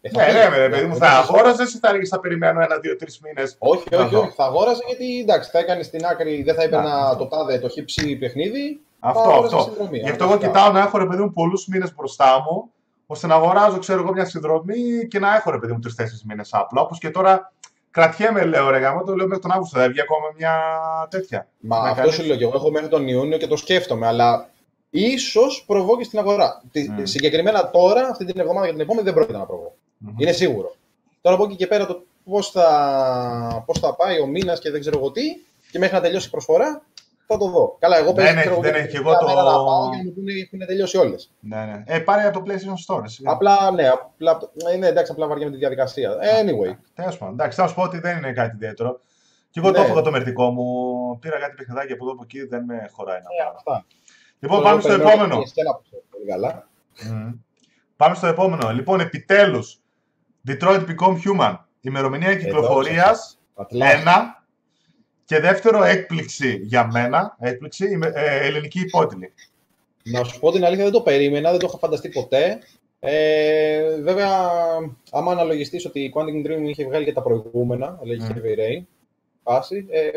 Ε, θα Ναι, πήγα. ναι, ρε παιδί μου, Δεν θα το συζητάω. αγόραζε ή θα έλεγε θα περιμένω ένα, δύο, τρει μήνε. Όχι, Θα όχι, δω. όχι. Θα αγόραζε γιατί εντάξει, θα έκανε στην άκρη, δεν θα έπαιρνα αυτό. το τάδε, το χύψη παιχνίδι. Αυτό, θα αγόραζα αυτό. συνδρομή, Γι' αυτό εγώ αναγκαστικά. κοιτάω να έχω ρε παιδί μου πολλού μήνε μπροστά μου, ώστε να αγοράζω, ξέρω εγώ, μια συνδρομή και να έχω ρε παιδί μου τρει-τέσσερι μήνε απλά. Όπω και τώρα κρατιέμαι, λέω ρε γάμο, το λέω μέχρι τον Αύγουστο. Δεν βγει ακόμα μια τέτοια. Μα Με αυτό καλή- σου λέω και εγώ. Έχω μέχρι τον Ιούνιο και το σκέφτομαι, αλλά ίσω προβώ και στην αγορά. Τη- Mm. Συγκεκριμένα τώρα, αυτή την εβδομάδα και την επόμενη, δεν πρόκειται να προβώ. Μμμ. Είναι σίγουρο. Τώρα από εκεί και πέρα το πώς θα, πώς θα πάει ο μήνας και δεν ξέρω εγώ τι, και μέχρι να τελειώσει η προσφορά, θα το δω. Καλά, εγώ Δεν παίζω, έχει- ξέρω δεν εγώ, έχει. την Εγώ το- μέρα να πάω για να μου πούνε έχουν τελειώσει όλες. Ναι, ναι. Ε, πάρε από το PlayStation Store. εσύ. Απλά, ναι, απλά, ε, ναι, εντάξει, απλά βαριά με τη διαδικασία. Anyway. Τέλος πάντων. Εντάξει, θα σου πω ότι δεν είναι κάτι ιδιαίτερο. Και εγώ το Ναι. έφαγα το μερτικό μου. Πήρα κάτι παιχνιδάκι από εδώ από εκεί, δεν με χωράει να Ε, πάρω. αυτά. Λοιπόν, Εγώ πάμε στο περιμένω επόμενο. και εσένα που ξέρεις πολύ καλά. Μμμ. Πάμε στο επόμενο. Λοιπόν, επιτέλους. Detroit Become Human. Ημερομηνία κυκλοφορίας Ατλά. ένα. Και δεύτερο, έκπληξη για μένα. Έκπληξη, είμαι- ε, ελληνική υπότιλη. Να σου πω την αλήθεια, δεν το περίμενα, δεν το είχα φανταστεί ποτέ. Ε, βέβαια, άμα αναλογιστείς ότι η Quantum Dream είχε βγάλει και τα προηγούμενα, λέγει Mm. Heavy Rain, φάση, ε,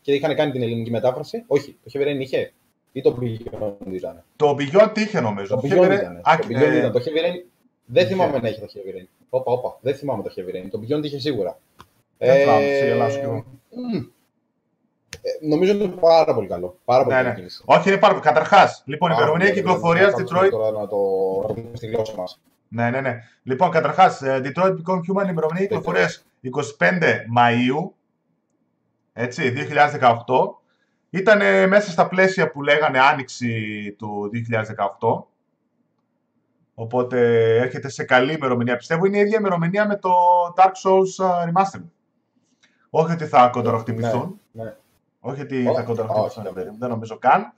και είχαν κάνει την ελληνική μετάφραση. Όχι, το Heavy Rain είχε. Ή το Beyond ήταν. Το Beyond τι είχε νομίζω. Το είχε Beyond βρε- ήταν. Α, Το ε, Beyond ήταν. Το Heavy Rain δεν είχε. θυμάμαι να έχει το Heavy Rain. Όπα, όπα, δεν θυμάμαι το Heavy Rain. Το Beyond είχε σίγουρα. Δεν θυμάμαι, σε γελάσω κι εγώ. μ. Ε, νομίζω είναι πάρα πολύ καλό. Πάρα πολύ Ναι, καλή ναι. κίνηση. Όχι, είναι πάρα Καταρχάς, λοιπόν, η Πάρα ημερομηνία πολύ κυκλοφορία καλή. Detroit. Τώρα να το να το πούμε στη γλώσσα μας. Ναι, ναι, ναι. Λοιπόν, καταρχάς, Detroit Become Human, ημερομηνία κυκλοφορία 25 Μαου. Έτσι, 2018. Ήταν μέσα στα πλαίσια που λέγανε άνοιξη του 2018. Οπότε έρχεται σε καλή ημερομηνία. Πιστεύω είναι η ίδια ημερομηνία με το Dark Souls α, Remastered. Όχι ότι θα κοντροχτυπηθούν. Ναι, ναι. Όχι ότι Όχι, θα κοντροχτυπηθούν. όχι, ρε παιδί μου, Δεν νομίζω καν.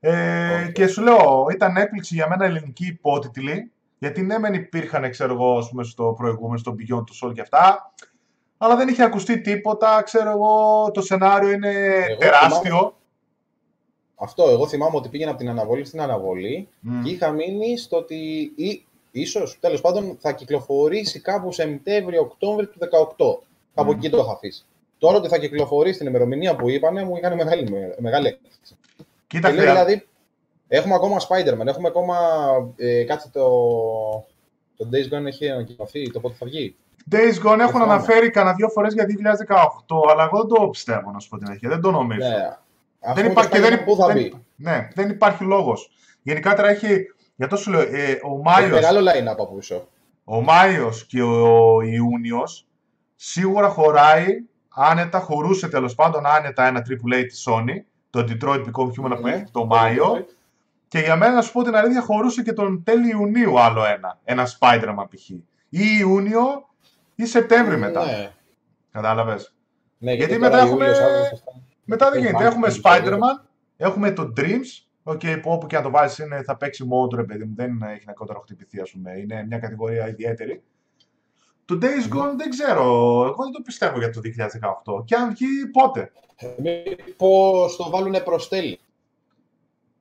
Ε, Όχι. και σου λέω, ήταν έκπληξη για μένα ελληνική υπότιτλη. Γιατί ναι, μεν υπήρχαν, ξέρω εγώ, ας πούμε, στο προηγούμενο, στο Beyond του Soul και αυτά. Αλλά δεν είχε ακουστεί τίποτα. Ξέρω εγώ, το σενάριο είναι Εγώ τεράστιο. Αυτό, εγώ θυμάμαι ότι πήγαινα από την αναβολή στην αναβολή Μμ. και είχα μείνει στο ότι ή, ίσως, τέλος πάντων, θα κυκλοφορήσει κάπου Σεπτέμβριο-Οκτώβριο του 18. Κάπου Μμ. εκεί το είχα αφήσει. Τώρα ότι θα κυκλοφορήσει την ημερομηνία που είπανε, μου είχαν μεγάλη, μεγάλη έκπληξη. Κοίτα, Και λέω, χρειά- δηλαδή, έχουμε ακόμα Spider-Man, έχουμε ακόμα, ε, κάτσε το, το Days Gone έχει ανακοινωθεί, το πότε θα βγει. Days Gone έχουν θυμάμαι. αναφέρει κανένα δύο φορές για 2018, αλλά εγώ δεν το πιστεύω, να σου πω την αλήθεια. Δεν το νομίζω. Ναι. Ας Δεν πούμε υπάρχει, το και δεν, Spider-Man πού θα δεν- μπει; ναι, δεν υπάρχει λόγος. Γενικά τώρα έχει, για το σου λέω, ε, ο Έχει Μάιος, μεγάλο line-up από πίσω. ο Μάιος και ο Ιούνιος σίγουρα χωράει, άνετα, χωρούσε τέλος πάντων άνετα ένα AAA της Sony, το Detroit Become Human που Ναι. έχει το Μάιο, και για μένα να σου πω την αλήθεια χωρούσε και τον τέλη Ιουνίου άλλο ένα, ένα Spider-Man π.χ. Ή Ιούνιο ή Σεπτέμβρη μετά, Ναι, κατάλαβες; ναι Γιατί γιατί, μετά μετά έχουμε- Ιούλιος, Αύγουστος, θα- Μετά δεν Ε, γίνεται. μάλιστα, Έχουμε την ιστορία. Spider-Man, έχουμε το Dreams, okay, που όπου και να το βάλεις είναι, θα παίξει μόνο του ρε παιδί μου, δεν έχει να κότερο χτυπηθεί ας πούμε, είναι μια κατηγορία ιδιαίτερη. Το Days Gone δεν ξέρω, εγώ δεν το πιστεύω για το 2018 και αν βγει πότε; Μήπως το βάλουνε προς τέλη.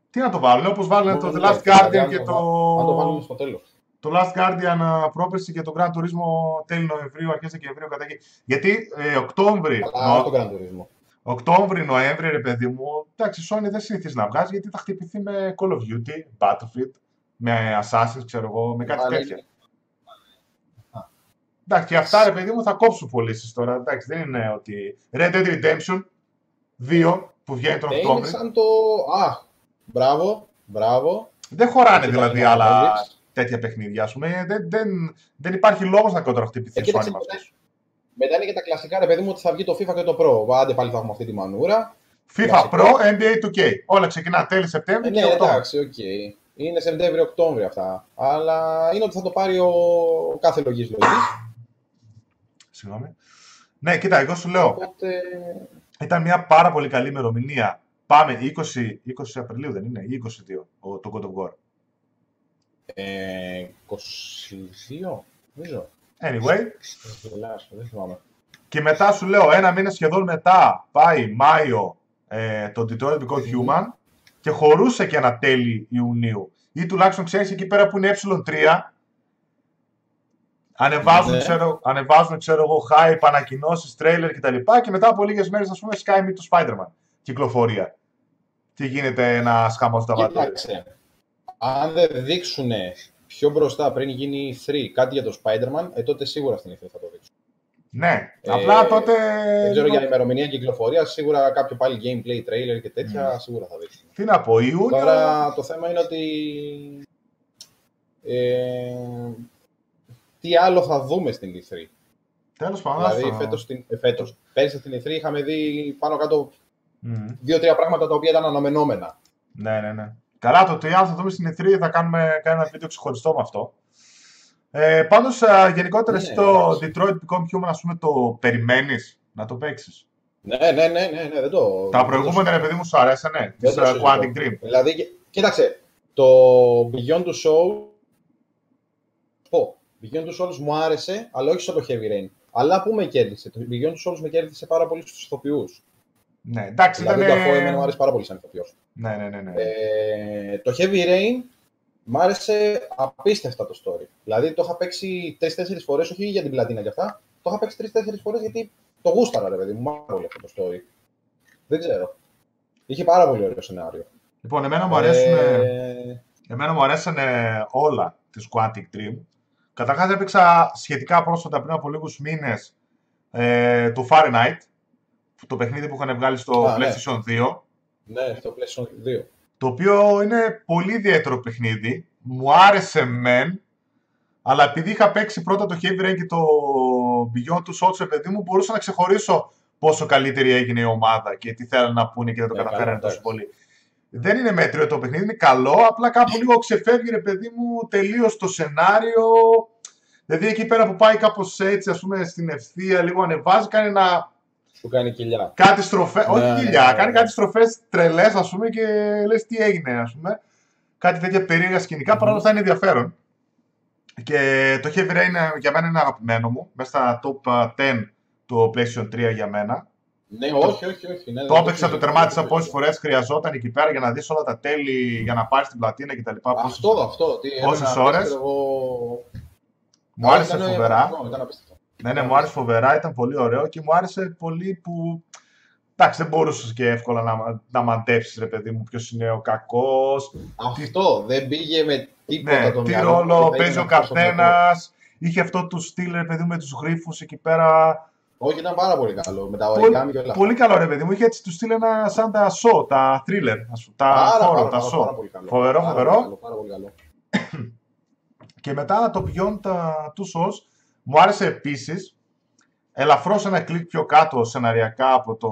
Τι να το βάλουν, όπως βάλουν το The Ναι, Last δηλαδή, Guardian αν και το το... Αν το βάλουμε στο τέλος. το Last Guardian α, πρόπερση και το Grand Turismo τέλη Νοεμβρίου, αρχές Δεκεμβρίου κατά εκεί. Γιατί ε, Οκτώβρη, Αλλά νο- το Gran Turismo. Οκτώβρη, Νοέμβρη, ρε παιδί μου, εντάξει, η Sony δεν συνηθίζει να βγάζει γιατί θα χτυπηθεί με Call of Duty, Battlefield, με Assassin's, ξέρω εγώ, με κάτι Αλλά τέτοια. είναι- Εντάξει, και αυτά, ρε παιδί μου, θα κόψουν πωλήσεις τώρα. Εντάξει, δεν είναι ότι. Red Dead Redemption 2 που βγαίνει τον Ε, Είναι Οκτώβρη. σαν το... Α, μπράβο, μπράβο. Δεν χωράνε Εκεί δηλαδή ήταν άλλα ο Netflix. τέτοια παιχνίδια, ας πούμε. Δεν, δεν, δεν υπάρχει λόγος να κοντραχτυπηθεί Ε, η Sony κοίταξε, με αυτούς. Μετά είναι και τα κλασικά, ρε παιδί μου, ότι θα βγει το FIFA και το Pro. Άντε πάλι θα έχουμε αυτή τη μανούρα. FIFA Κλασικό. Pro, NBA 2K. Όλα ξεκινά τέλη Ε, Σεπτέμβρη ναι, και Οκτώβρη. εντάξει, οκ. Είναι Σεπτέμβριο-Οκτώβριο αυτά. Αλλά είναι ότι θα το πάρει ο κάθε λογής λογής. Συγγνώμη. Ναι, κοίτα, εγώ σου λέω, Οπότε... ήταν μια πάρα πολύ καλή ημερομηνία. Πάμε 20, 20 Απριλίου, δεν είναι, ή 22 ο- το God of War. Ε, 22, νομίζω. Anyway, Θα γελάσω, Δεν θυμάμαι. Και μετά σου λέω, ένα μήνα σχεδόν μετά πάει Μάιο ε, το Detroit Become Human και χωρούσε και ένα τέλη Ιουνίου. Ή τουλάχιστον ξέρεις εκεί πέρα που είναι ε3, ανεβάζουν, Ναι. ξέρω, ανεβάζουν ξέρω εγώ, hype, ανακοινώσεις, τρέιλερ κτλ. Και μετά από λίγες μέρες, ας πούμε, Sky Meet το Spider-Man κυκλοφορία. Και γίνεται ένα χαμό στα βατήρια. Κοίταξε. Αν δεν δείξουν πιο μπροστά πριν γίνει 3 κάτι για το Spider-Man, ε, τότε σίγουρα στην E3 θα το δείξω. Ναι, ε, απλά τότε... Δεν ξέρω για ημερομηνία κυκλοφορία, σίγουρα κάποιο πάλι gameplay, trailer και τέτοια, mm. σίγουρα θα δείξουμε. Τι να πω, Ιούνιο... Τώρα το θέμα είναι ότι... Ε, τι άλλο θα δούμε στην E3. Τέλος πάντων. Δηλαδή, φέτος, ε, φέτος, πέρυσι στην E3 είχαμε δει πάνω κάτω mm. δύο-τρία πράγματα τα οποία ήταν αναμενόμενα. Ναι, ναι, ναι. Καλά, το τι άλλο θα δούμε στην E3 θα κάνουμε, κάνουμε ένα βίντεο ξεχωριστό με αυτό. Ε, Πάντως, γενικότερα, εσύ ναι, το ναι. Detroit Become Human, ας πούμε, το περιμένεις να το παίξεις; Ναι, ναι, ναι, ναι, ναι, δεν το. Τα προηγούμενα, ρε παιδί μου, σου αρέσανε; Τη Quantic Dream. Δηλαδή, κοίταξε, το Beyond the Soul. Πω, Beyond the Souls μου άρεσε, αλλά όχι σαν το Heavy Rain. Αλλά πού με κέρδισε; Το Beyond the Souls με κέρδισε πάρα πολύ στους ηθοποιούς. Ναι, εντάξει, δηλαδή, ήταν... το αφού εμένα μου άρεσε πάρα πολύ σαν ηθοποιός. Ναι, ναι, ναι. ναι. Ε, το Heavy Rain Μ' άρεσε απίστευτα το story. Δηλαδή το είχα παίξει τρει-τέσσερι φορές, όχι για την πλατίνα κι αυτά. Το είχα παίξει τρει-τέσσερι φορές γιατί το γούσταρα, ρε παιδί μου. Μ' πολύ αυτό το story. Δεν ξέρω. Είχε πάρα πολύ ωραίο σενάριο. Λοιπόν, εμένα μου αρέσουν. Ε... Εμένα μου αρέσουν όλα της Quantic Dream. Καταρχάς έπαιξα σχετικά πρόσφατα πριν από λίγους μήνες ε, το Fahrenheit, το παιχνίδι που είχαν βγάλει στο Α, ναι. PlayStation 2. Ναι, στο PlayStation 2 το οποίο είναι πολύ ιδιαίτερο παιχνίδι. Μου άρεσε μεν, αλλά επειδή είχα παίξει πρώτα το Heavy Rain και το Beyond του Souls, παιδί μου, μπορούσα να ξεχωρίσω πόσο καλύτερη έγινε η ομάδα και τι θέλουν να πούνε και δεν το yeah, ναι, καταφέρανε τόσο πολύ. Δεν είναι μέτριο το παιχνίδι, είναι καλό, απλά κάπου λίγο ξεφεύγει, ρε παιδί μου, τελείως το σενάριο. Δηλαδή εκεί πέρα που πάει κάπως έτσι, ας πούμε, στην ευθεία, λίγο ανεβάζει, κάνει ένα που κάνει κοιλιά. Κάτι στροφέ, ναι, όχι κοιλιά, ναι, ναι, κάνει κάτι στροφές τρελές, ας πούμε, και λες τι έγινε, ας πούμε. Κάτι τέτοια περίεργα σκηνικά, mm-hmm. παρόλο αυτά είναι ενδιαφέρον. Και το Heavy Rain για μένα είναι αγαπημένο μου, μέσα στα top 10 το PlayStation 3 για μένα. Ναι, όχι, όχι, όχι. Ναι, το έπαιξα, το τερμάτισα πόσες φορές χρειαζόταν εκεί πέρα για να δεις όλα τα τέλη, για να πάρεις την πλατίνα κτλ. Αυτό, αυτό. Πόσες ώρες. Μου άρεσε φοβερά. Ήταν ναι, ναι, μου άρεσε φοβερά, ήταν πολύ ωραίο και μου άρεσε πολύ που. Εντάξει, δεν μπορούσες και εύκολα να, να μαντέψεις, ρε παιδί μου, ποιος είναι ο κακός. Αυτό τι... δεν πήγε με τίποτα ναι, τον Τι ρόλο παίζει ο καθένας. Είχε αυτό το στυλ, ρε παιδί μου, με τους γρήφου εκεί πέρα. Όχι, ήταν πάρα πολύ καλό. Με τα origami και όλα. Πολύ καλό, ρε παιδί μου. Είχε έτσι του στυλ ένα σαν τα show, τα thriller. Τα χώρο, τα show. Φοβερό, φοβερό. Πάρα πολύ καλό. και μετά το Beyond του Souls μου άρεσε επίσης ελαφρώς ένα κλικ πιο κάτω σεναριακά από το,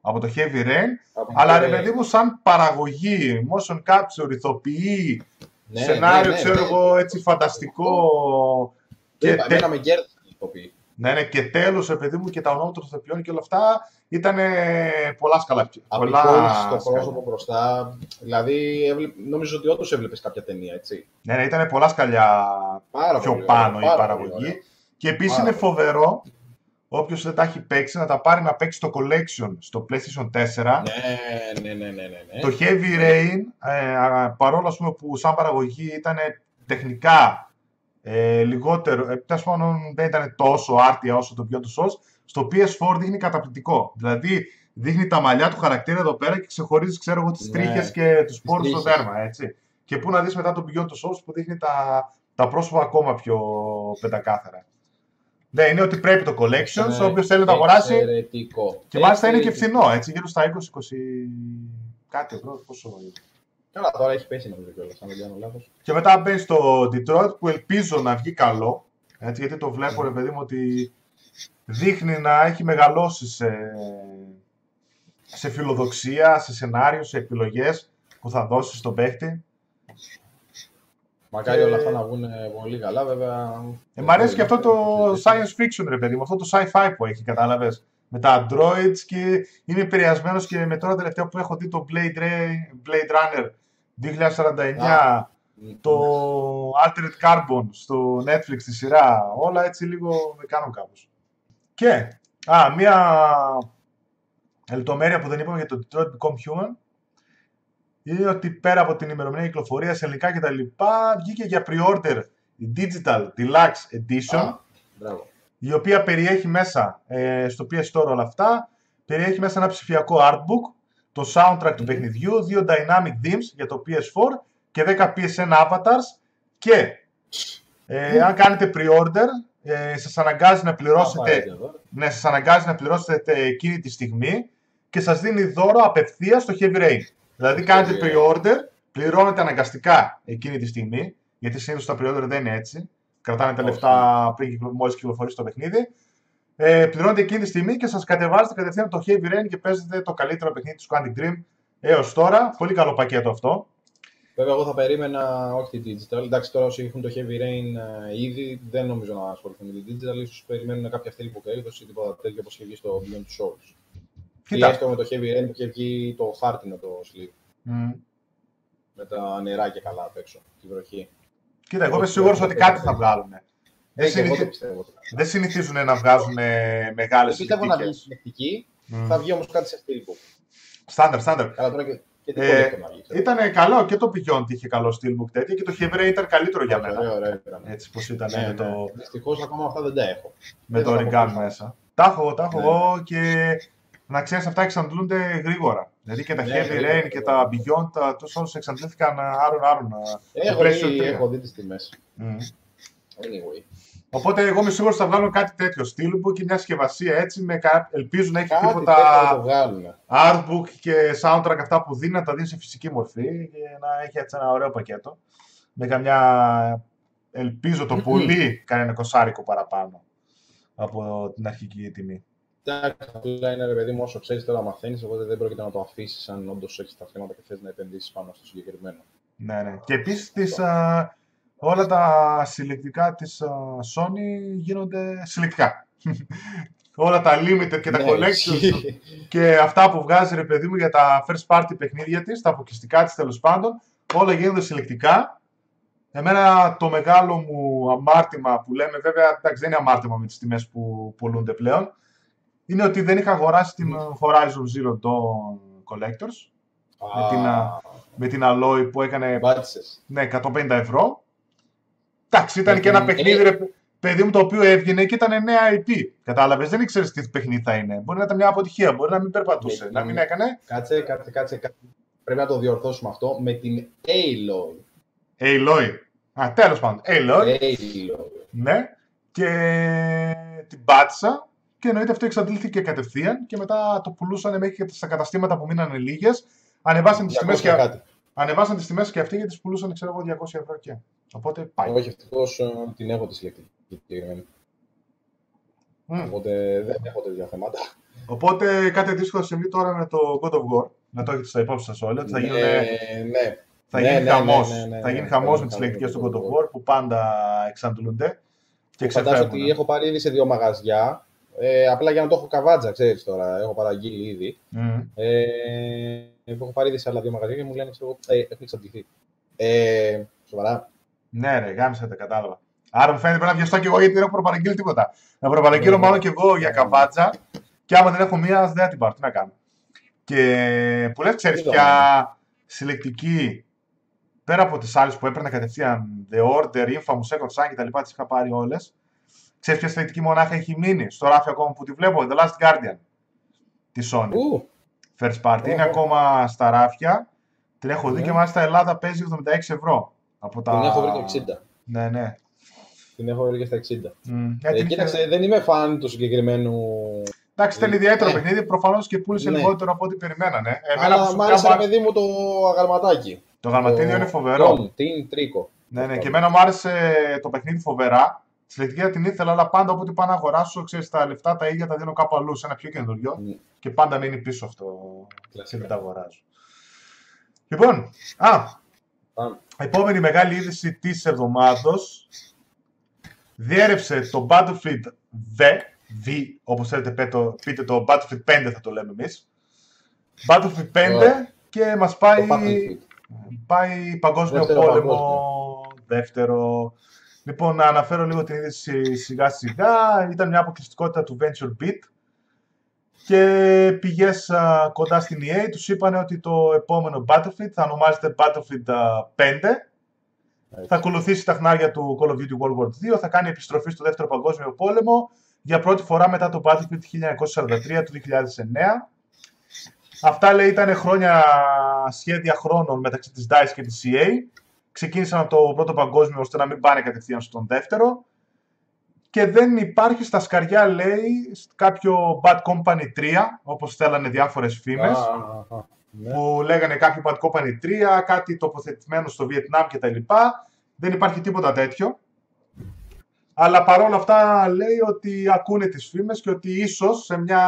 από το Heavy Rain. αλλά ρε παιδί μου, σαν παραγωγή, motion capture, ηθοποιή, ναι, σενάριο, ναι, ναι, ξέρω ναι. εγώ, έτσι φανταστικό. Και εμένα με κέρδισε ηθοποιή. Ναι, ναι, και τέλος, επειδή μου και τα ονόματα των ηθοποιών και όλα αυτά ήταν πολλά σκαλά. Πολλά στο πρόσωπο μπροστά. Δηλαδή, νομίζω ότι όντως έβλεπες κάποια ταινία, έτσι. Ναι, ναι, ήταν πολλά σκαλιά πάρα πιο πολύ πάνω η παραγωγή. Και επίσης είναι φοβερό όποιος δεν τα έχει παίξει να τα πάρει να παίξει το collection στο PlayStation 4. Ναι, ναι, ναι, ναι. ναι. Το Heavy Rain, ε, παρόλο πούμε, που σαν παραγωγή ήταν τεχνικά ε, λιγότερο, ε, πάντων δεν ήταν τόσο άρτια όσο το πιο τους SOS, στο PS4 δείχνει καταπληκτικό. Δηλαδή δείχνει τα μαλλιά του χαρακτήρα εδώ πέρα και ξεχωρίζεις, ξέρω εγώ, τις ναι. τρίχες και τους πόρους στο δέρμα, έτσι. Και πού να δεις μετά το Beyond τους SOS που δείχνει τα, τα πρόσωπα ακόμα πιο πεντακάθαρα. Ναι, είναι ότι πρέπει το collection, όποιος θέλει να το αγοράσει. Και μάλιστα είναι και φθηνό, έτσι, γύρω στα 20-20 κάτι ευρώ. Πόσο είναι. Καλά, τώρα έχει πέσει νομίζω κιόλας, αν δεν κάνω λάθος. Και μετά μπαίνει στο Detroit που ελπίζω να βγει καλό, έτσι, γιατί το βλέπω ρε παιδί μου ότι δείχνει να έχει μεγαλώσει σε, σε φιλοδοξία, σε σενάριο, σε επιλογές που θα δώσει στον παίχτη. Μακάρι όλα αυτά να βγουν πολύ καλά, βέβαια. Ε, μ' αρέσει και αυτό το science fiction, ρε παιδί μου, αυτό το sci-fi που έχει, κατάλαβες. Με τα androids και είμαι επηρεασμένος και με τώρα τελευταία που έχω δει το Blade, Blade Runner 2049, το Altered Carbon στο Netflix τη σειρά, όλα έτσι λίγο με κάνουν κάπως. Και, α, μία λεπτομέρεια που δεν είπαμε για το Detroit Become Human είναι ότι πέρα από την ημερομηνία κυκλοφορία σε ελληνικά και τα λοιπά, βγήκε για pre-order η Digital Deluxe Edition, η οποία περιέχει μέσα ε, στο PS Store όλα αυτά, περιέχει μέσα ένα ψηφιακό artbook, το soundtrack του παιχνιδιού, δύο dynamic themes για το PS4 και 10 PSN avatars Και ε, αν κάνετε pre-order, ε, σας αναγκάζει να πληρώσετε, ναι, σας αναγκάζει να πληρώσετε εκείνη τη στιγμή και σας δίνει δώρο απευθείας στο Heavy Rain. Δηλαδή κάνετε pre-order, πληρώνετε αναγκαστικά εκείνη τη στιγμή, γιατί συνήθως τα pre-order δεν είναι έτσι. Κρατάνε τα λεφτά πριν μόλις κυκλοφορήσει το παιχνίδι. Ε, πληρώνετε εκείνη τη στιγμή και σας κατεβάζετε κατευθείαν το Heavy Rain και παίζετε το καλύτερο παιχνίδι του Quantic Dream έως τώρα. Πολύ καλό πακέτο αυτό. Βέβαια, εγώ θα περίμενα όχι τη digital. Εντάξει, τώρα όσοι έχουν το Heavy Rain uh, ήδη, δεν νομίζω να ασχοληθούν με τη digital. σω περιμένουν κάποια αυτή υποκρίτωση ή τίποτα τέτοιο όπως είχε βγει στο Beyond Two Souls. Κοίτα. Ή έστω με το Heavy Rain που είχε βγει το χάρτινο το sleeve. Mm. Με τα νερά και καλά απ' έξω, τη βροχή. Κοίτα, εγώ είμαι σίγουρος ότι κάτι θα βγάλουν. Δεν, συνηθι... δεν συνηθίζουν να βγάζουν μεγάλες Πιστεύω να βγει συλλεκτική, θα βγει όμως κάτι σε steelbook. Στάνταρ, στάνταρ. Ε, ήταν καλό και το Beyond είχε καλό steelbook τέτοιο και το Heavy ήταν καλύτερο για μένα. Ωραία, Έτσι πως ήταν ναι, με το... Ναι. Δυστυχώς ακόμα αυτά δεν τα έχω. Με το Origami μέσα. Τα έχω, τα έχω ναι. εγώ και να ξέρεις αυτά εξαντλούνται γρήγορα. Δηλαδή και τα ναι, Heavy Rain και τα Beyond, τα, τους όλους εξαντλήθηκαν άρον-άρον. Έχω, δει, έχω δει τις τιμές. Mm. Anyway. Οπότε εγώ είμαι σίγουρος ότι θα βγάλουν κάτι τέτοιο. Steelbook και μια συσκευασία έτσι. Με, ελπίζω να έχει κάτι τίποτα artbook και soundtrack αυτά που δίνει να τα δίνει σε φυσική μορφή και να έχει έτσι ένα ωραίο πακέτο. Με καμιά. Ελπίζω το πολύ κανένα κοσάρικο παραπάνω από την αρχική τιμή. Εντάξει, απλά είναι ρε παιδί μου, όσο ξέρεις τώρα μαθαίνεις, οπότε δεν πρόκειται να το αφήσεις αν όντως έχεις τα χρήματα και θες να επενδύσεις πάνω στο συγκεκριμένο. Ναι, ναι. Και επίσης όλα τα συλλεκτικά της Sony γίνονται συλλεκτικά. (laughs) όλα τα limited και τα ναι, collections και αυτά που βγάζει ρε παιδί μου για τα first party παιχνίδια της, τα αποκλειστικά της τέλος πάντων, όλα γίνονται συλλεκτικά. Εμένα το μεγάλο μου αμάρτημα που λέμε, βέβαια εντάξει δεν είναι αμάρτημα με τις τιμές που πουλούνται πλέον, είναι ότι δεν είχα αγοράσει την Horizon Zero Dawn Collectors με, την, με την Alloy που έκανε ναι, 150 ευρώ Εντάξει, ήταν και ένα παιχνίδι, ρε, παιδί μου, το οποίο έβγαινε και ήταν νέα IP. Κατάλαβες, δεν ήξερες τι παιχνίδι θα είναι. Μπορεί να ήταν μια αποτυχία, μπορεί να μην περπατούσε, να μην έκανε. Κάτσε, κάτσε, κάτσε. Πρέπει να το διορθώσουμε αυτό με την Aloy. Aloy. Α, τέλος πάντων. Aloy. Ναι. Και την πάτησα και εννοείται αυτό εξαντλήθηκε κατευθείαν και μετά το πουλούσαν μέχρι και στα καταστήματα που μείνανε λίγες. Ανεβάσαν τις τιμές και, ανεβάσαν τις τιμές και αυτοί γιατί τις πουλούσαν ξέρω εγώ 200 ευρώ και. Οπότε πάει. Όχι, ευτυχώ ε, την έχω τη συλλεκτική συγκεκριμένη. Mm. Οπότε δεν έχω τέτοια θέματα. Οπότε κάτι αντίστοιχο θα συμβεί τώρα με το God of War. Να το έχετε στα υπόψη σας όλα. Θα γίνει, ναι. Θα γίνει ναι, χαμός. Ναι, ναι, θα γίνει χαμός με τις συλλεκτικές του God of War που πάντα εξαντλούνται. Και Φαντάζομαι ότι έχω πάρει ήδη σε δύο μαγαζιά. Ε, απλά για να το έχω καβάτζα, ξέρεις τώρα. Έχω παραγγείλει ήδη. Mm. Ε, έχω πάρει ήδη σε άλλα δύο μαγαζιά και μου λένε ότι ε, έχουν εξαντληθεί. Ε, σοβαρά. Ναι, ρε, γάμισα τα κατάλαβα. Άρα μου φαίνεται πρέπει να βιαστώ και εγώ γιατί δεν έχω προπαραγγείλει τίποτα. Να προπαραγγείλω ναι, μάλλον και εγώ για καβάτσα και άμα δεν έχω μία, δεν την πάρω. Τι να κάνω. Και που λες, ξέρεις ποια συλλεκτική πέρα από τις άλλες που έπαιρνα κατευθείαν The Order, Infamous, Second Sun κτλ. Τις είχα πάρει όλες. Ξέρεις ποια συλλεκτική μονάχα έχει μείνει στο ράφι ακόμα που τη βλέπω, The Last Guardian τη Sony. First Party. Είναι ακόμα στα ράφια. Την έχω δει και μάλιστα Ελλάδα παίζει 76 ευρώ. Από τα... Την έχω βρει και 60. Ναι, ναι. Την έχω βρει και στα 60. Mm. Ε, κοίταξε, δεν είμαι φαν του συγκεκριμένου. Εντάξει, ήταν ιδιαίτερο ε. παιχνίδι. Προφανώς και πούλησε ναι. λιγότερο από ό,τι περιμένανε. Εμένα Αλλά μ' άρεσε, ένα παιδί μου, το αγαλματάκι. Το αγαλματίδιο είναι φοβερό. Τι τρίκο. Ναι, ναι, και εμένα μου άρεσε το παιχνίδι φοβερά. Συλλεκτική την ήθελα, αλλά πάντα όποτε πάω να αγοράσω, ξέρεις τα λεφτά τα ίδια τα δίνω κάπου αλλού, σε ένα πιο καινούριο. Mm. Και πάντα μείνει πίσω αυτό. Και δεν τα αγοράζω. Λοιπόν, α, Επόμενη μεγάλη είδηση της εβδομάδος διέρευσε το Battlefield V, V όπως θέλετε πείτε το Battlefield 5 θα το λέμε εμείς. Battlefield 5 και μας πάει, πάει παγκόσμιο δεύτερο πόλεμο, παγκόσμιο. δεύτερο. Λοιπόν, να αναφέρω λίγο την είδηση σιγά σιγά. Ήταν μια αποκλειστικότητα του Venture Beat και πηγές κοντά στην EA τους είπαν ότι το επόμενο Battlefield θα ονομάζεται Battlefield 5 θα ακολουθήσει τα χνάρια του Call of Duty World War 2, θα κάνει επιστροφή στο δεύτερο παγκόσμιο πόλεμο για πρώτη φορά μετά το Battlefield 1943 του 2009. Αυτά λέει ήταν χρόνια σχέδια χρόνων μεταξύ της DICE και της EA ξεκίνησαν από το πρώτο παγκόσμιο ώστε να μην πάνε κατευθείαν στον δεύτερο. Και δεν υπάρχει στα σκαριά, λέει, κάποιο Bad Company 3, όπως θέλανε διάφορες φήμες, Ναι. που λέγανε κάποιο Bad Company 3, κάτι τοποθετημένο στο Βιετνάμ κτλ. Δεν υπάρχει τίποτα τέτοιο. Αλλά παρόλα αυτά λέει ότι ακούνε τις φήμες και ότι ίσως σε μια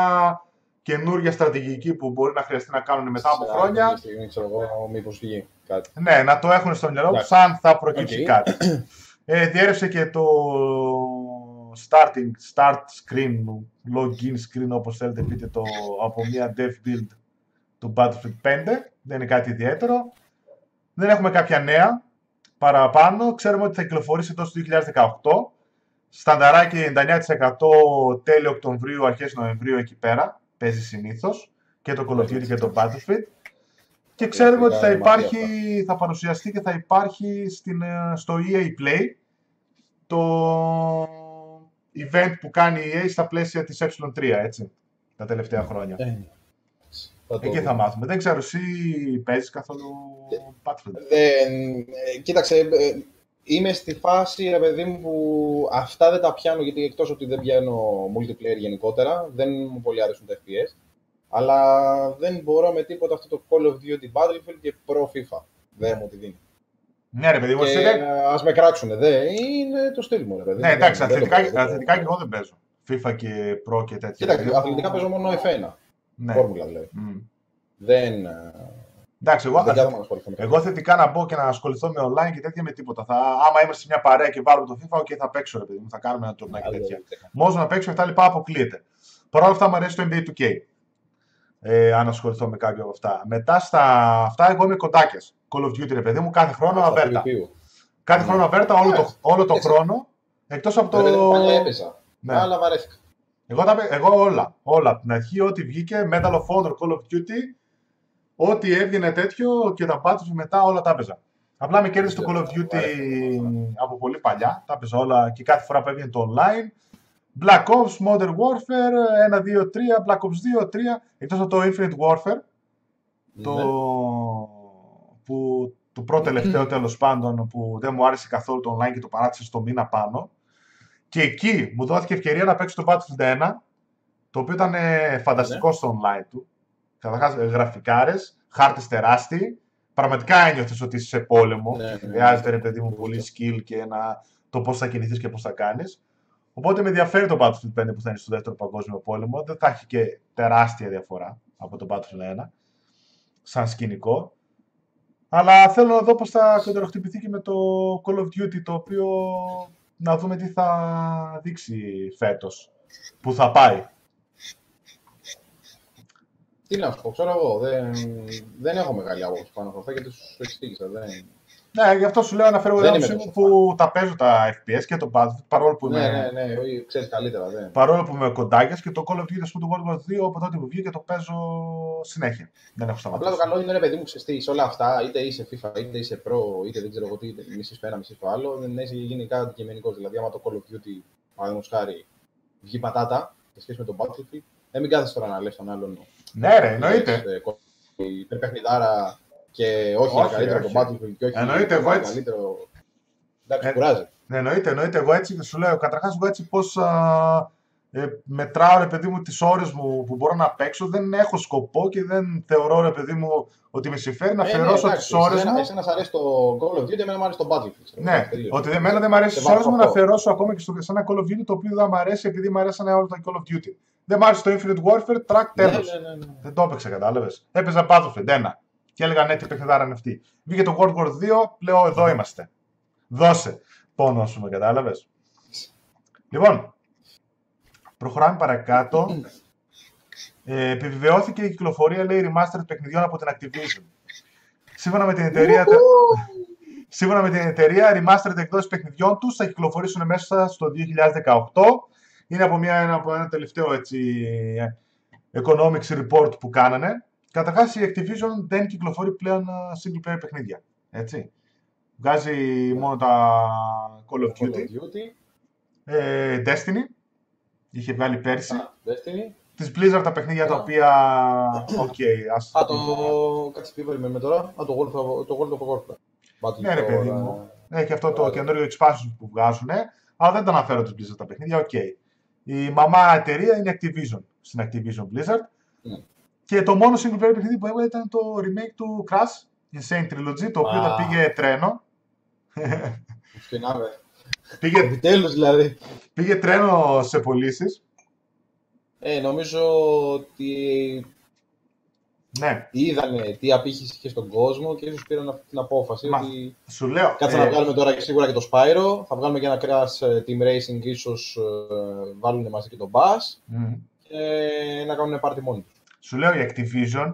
καινούργια στρατηγική που μπορεί να χρειαστεί να κάνουν μετά από Σε χρόνια, κάποια στιγμή, ξέρω εγώ, μήπως βγει κάτι. ναι, να το έχουν στο μυαλό τους Εντάξει. αν θα προκύψει Οκ. κάτι. Ε, διέρευσε και το starting, start screen, login screen όπως θέλετε πείτε το από μια dev build του Battlefield 5. Δεν είναι κάτι ιδιαίτερο. Δεν έχουμε κάποια νέα παραπάνω. Ξέρουμε ότι θα κυκλοφορήσει τόσο το 2018. Στανταράκι 99% τέλη Οκτωβρίου, αρχές Νοεμβρίου εκεί πέρα. Παίζει συνήθως. Και το Call of Duty και το Battlefield. Και ξέρουμε ότι θα είναι υπάρχει, μαγεία θα παρουσιαστεί και θα υπάρχει στην, ε, στο EA Play το event που κάνει η EA στα πλαίσια της Ε3, έτσι, τα τελευταία χρόνια. Ε, θα το Εκεί θα δούμε. μάθουμε. Δεν ξέρω, εσύ παίζεις καθόλου Battlefield; Δεν, ε, κοίταξε, ε, είμαι στη φάση, ρε παιδί μου, που αυτά δεν τα πιάνω, γιατί εκτός ότι δεν πιάνω multiplayer γενικότερα, δεν μου πολύ αρέσουν τα FPS, αλλά δεν μπορώ με τίποτα αυτό το Call of Duty Battlefield και Pro FIFA. Δεν μου τη δίνει. Ναι, ρε παιδί μου, Και εσύ δεν... ε, ας με κράξουνε, δε, είναι το στυλ μου, ρε παιδί. Ναι, εντάξει, Δεν- δεν το αθλητικά, παίζω. αθλητικά και εγώ δεν παίζω. FIFA και Pro και τέτοια. Κοίταξε, αθλητικά παίζω μόνο F1, Ναι. φόρμουλα δηλαδή. Μμ. Δεν, ε, Εντάξει, εγώ, δεν κάθομαι να ασχοληθώ με εγώ θετικά να μπω και να ασχοληθώ με online και τέτοια με τίποτα. Θα, άμα είμαστε σε μια παρέα και βάλουμε το FIFA, okay, θα παίξω, ρε παιδί μου, θα κάνουμε ένα τουρνά και τέτοια. Μόνος να παίξω αυτά λοιπά αποκλείεται. Παρ' όλα αυτά μου αρέσει το NBA 2K. Ε, αν ασχοληθώ με κάποιο από αυτά. Μετά στα αυτά, εγώ είμαι κοντάκιας. Call of Duty, ρε παιδί μου, κάθε χρόνο Στα αβέρτα. PvP. Κάθε χρόνο αβέρτα, όλο το, Εντάξει. όλο το Εντάξει. χρόνο. Εκτός από το. Ρε παιδί μου, παλιά έπαιζα, Ναι. αλλά βαρέθηκα. Εγώ, τα, παι- εγώ όλα. Όλα. Από την αρχή, ό,τι βγήκε, Medal of Honor, Call of Duty, ό,τι έβγαινε τέτοιο και τα Battlefield μετά όλα τα έπαιζα. Απλά με κέρδισε το Call of Duty από πολύ παλιά. Τα έπαιζα όλα και κάθε φορά που έβγαινε το online. Black Ops, Modern Warfare, 1, 2, 3, Black Ops 2, 3, εκτός από το Infinite Warfare, το Ναι. Που το πρώτο τελευταίο τέλος πάντων που δεν μου άρεσε καθόλου το online και το παράτησα στο μήνα πάνω. Και εκεί μου δόθηκε ευκαιρία να παίξω το Battlefield 1, το οποίο ήταν ε, φανταστικό στο online του. Καταρχάς ε, γραφικάρες, χάρτες τεράστιοι. Πραγματικά ένιωθες ότι είσαι σε πόλεμο. Ναι, ναι, ναι. Χρειάζεται ρε παιδί μου πολύ skill και ένα, το πώς θα κινηθείς και πώς θα κάνεις. Οπότε με ενδιαφέρει το Battlefield 5 που θα είναι στο δεύτερο παγκόσμιο πόλεμο. Δεν θα έχει και τεράστια διαφορά από το Battlefield 1 σαν σκηνικό. Αλλά θέλω να δω πώς θα κοντεροχτυπηθεί και με το Call of Duty, το οποίο να δούμε τι θα δείξει φέτος. Που θα πάει. Τι να σου πω, ξέρω εγώ. Δεν, δεν έχω μεγάλη άποψη πάνω από αυτά γιατί σου εξήγησα. Δεν... Ναι, γι' αυτό σου λέω να φέρω Δεν την είμαι άποψή μου τόσο που τα παίζω τα FPS και το Battlefield, παρόλο που Ναι, είμαι, ναι, ναι, όχι, ξέρεις καλύτερα. Δεν. παρόλο που είμαι κοντάκιας και το Call of Duty, ας πούμε, το World War 2, από τότε που βγήκε το παίζω συνέχεια. Δεν έχω Απλά σταματήσει. το καλό είναι ρε παιδί μου ξεστή σε όλα αυτά, είτε είσαι FIFA, είτε είσαι Pro, είτε δεν ξέρω εγώ τι, είτε μισή το ένα, μισή το άλλο, δεν έχει γίνει κάτι αντικειμενικός. Δηλαδή, άμα το Call of Duty, παραδείγματος χάρη, βγει πατάτα σε σχέση με τον Battlefield, δεν μην κάθεσαι τώρα να λες τον άλλον. Ναι, ρε, εννοείται. λες, ε, κο- Υπερπαιχνιδάρα και όχι, Όχι, είναι καλύτερο όχι. το Battlefield και όχι. Εννοείται, εγώ έτσι. Καλύτερο... Εντάξει, Ε, κουράζει. Ναι, εννοείται, εννοείται. Εγώ έτσι σου λέω. Καταρχάς, εγώ έτσι πώς ε, μετράω ρε παιδί μου τις ώρες μου που μπορώ να παίξω. Δεν έχω σκοπό και δεν θεωρώ ρε παιδί μου ότι με συμφέρει να Ε, ναι, αφιερώσω εντάξει, τις ώρες εσένα- μου. Εσένα σ' αρέσει το Call of Duty, εμένα μου αρέσει το Battlefield. Ναι, Τελείως. ότι δεν, εμένα δεν μου αρέσει Σε τις ώρες μου βάζω να αυτό. αφιερώσω ακόμα και στο, σε ένα Call of Duty το οποίο δεν μου αρέσει επειδή μου αρέσανε όλα τα Call of Duty. Δεν μου άρεσε το Infinite Warfare, track Ναι, τέλος. ναι, ναι, ναι. Δεν το έπαιξα, κατάλαβες. Έπαιζα Battlefield ένα. Και έλεγα ναι, τι παιχνιδάρα είναι αυτή. Βγήκε το World War 2, λέω εδώ είμαστε. Δώσε. Πόνο σου, με κατάλαβες. Λοιπόν, προχωράμε παρακάτω. Ε, επιβεβαιώθηκε η κυκλοφορία, λέει, remastered παιχνιδιών από την Activision. Σύμφωνα με την εταιρεία, σύμφωνα με την εταιρεία remastered εκδόσεις παιχνιδιών τους θα κυκλοφορήσουν μέσα στο 2018. Είναι από, μια, ένα, από ένα τελευταίο έτσι, economics report που κάνανε. Καταρχάς η Activision δεν κυκλοφορεί πλέον α, single player παιχνίδια. Έτσι. Βγάζει μόνο τα Call of Call of Duty. Duty. Ε, Destiny. Είχε βγάλει πέρσι. Α, Destiny. Της Blizzard τα παιχνίδια τα Α. οποία... Οκ, ας... Α, το. Κάτσε τι περιμένουμε τώρα. Α, το World of, το World of Warcraft. Battle Ναι, ρε for, παιδί ε, μου. Έχει αυτό το Ωραία. καινούριο expansion που βγάζουν, αλλά δεν τα αναφέρω της Blizzard τα παιχνίδια, οκ. Η μαμά εταιρεία είναι Activision, στην Activision Blizzard. Ναι. Και το μόνο single player παιχνίδι που έβγαλε ήταν το remake του Crash, Insane Trilogy, το οποίο Α. τα πήγε τρένο. και να με. πήγε, Επιτέλους δηλαδή. πήγε τρένο σε πωλήσεις. Ε, νομίζω ότι Ναι, είδανε τι απήχηση είχε στον κόσμο και ίσως πήραν αυτή την απόφαση. Μα, ότι σου λέω. κάτσε ε, να βγάλουμε τώρα και σίγουρα και το Spyro. Θα βγάλουμε και ένα Crash ε, Team Racing, ίσως ε, βάλουν μαζί και τον Bass μ. και να κάνουν πάρτι μόνοι τους. Σου λέω η Activision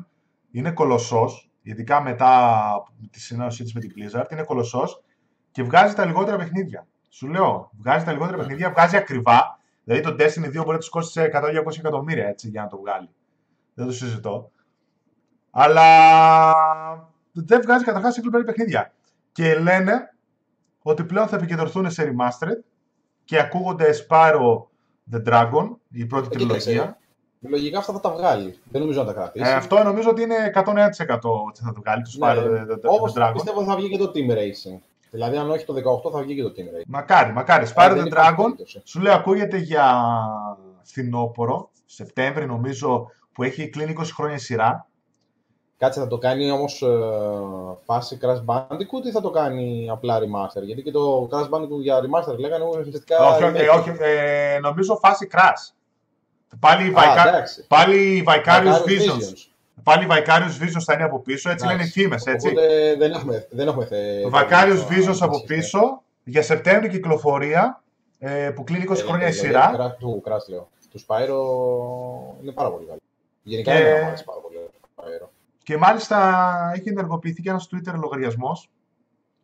είναι κολοσσός, ειδικά μετά από τη συνένωσή της με την Blizzard, είναι κολοσσός και βγάζει τα λιγότερα παιχνίδια. Σου λέω, βγάζει τα λιγότερα Ναι. παιχνίδια, βγάζει ακριβά. Δηλαδή το Destiny 2 μπορεί να τους κόστησε 100-200 εκατομμύρια έτσι, για να το βγάλει. Δεν το συζητώ. Αλλά δεν βγάζει καταρχάς single player παιχνίδια. Και λένε ότι πλέον θα επικεντρωθούν σε remastered και ακούγονται Spyro the Dragon, η πρώτη Ε, κοίταξε, τριλογία. Λογικά αυτά θα τα βγάλει. Δεν νομίζω να τα κρατήσει. Ε, αυτό νομίζω ότι είναι 101% ότι θα το βγάλει το Spyro Ναι, the, the, Όπως the Dragon. πιστεύω ότι θα βγει και το Team Racing. Δηλαδή, αν όχι το 18, θα βγει και το Team Racing. Μακάρι, μακάρι. Ε, Spyro δεν the υπάρχει Dragon, περίπτωση. σου λέω ακούγεται για φθινόπωρο, Σεπτέμβρη νομίζω, που έχει κλείνει 20 χρόνια η σειρά. Κάτσε, θα το κάνει όμως φάση Crash Bandicoot ή θα το κάνει απλά remaster; Γιατί και το Crash Bandicoot για remaster λέγανε ουσιαστικά. όχι, όχι, remake. όχι, ε, νομίζω φάση Crash. Πάλι, η Α, Vicar- εντάξει. πάλι η Vicarious Vicarious Visions. Πάλι η Vicarious Visions θα είναι από πίσω, έτσι λένε οι Εντάξει. φήμες, έτσι. Οπότε δεν έχουμε, δεν έχουμε θε... Το Vicarious το- Visions το- από το- πίσω, για Σεπτέμβρη κυκλοφορία, ε, που κλείνει 20 Ε, χρόνια η δηλαδή, σειρά. Crash- Του Crash λέω. Του Spyro είναι πάρα πολύ καλό. Γενικά Και- δεν μου αρέσει πάρα πολύ το Spyro. Και μάλιστα έχει ενεργοποιηθεί και ένας Twitter λογαριασμός,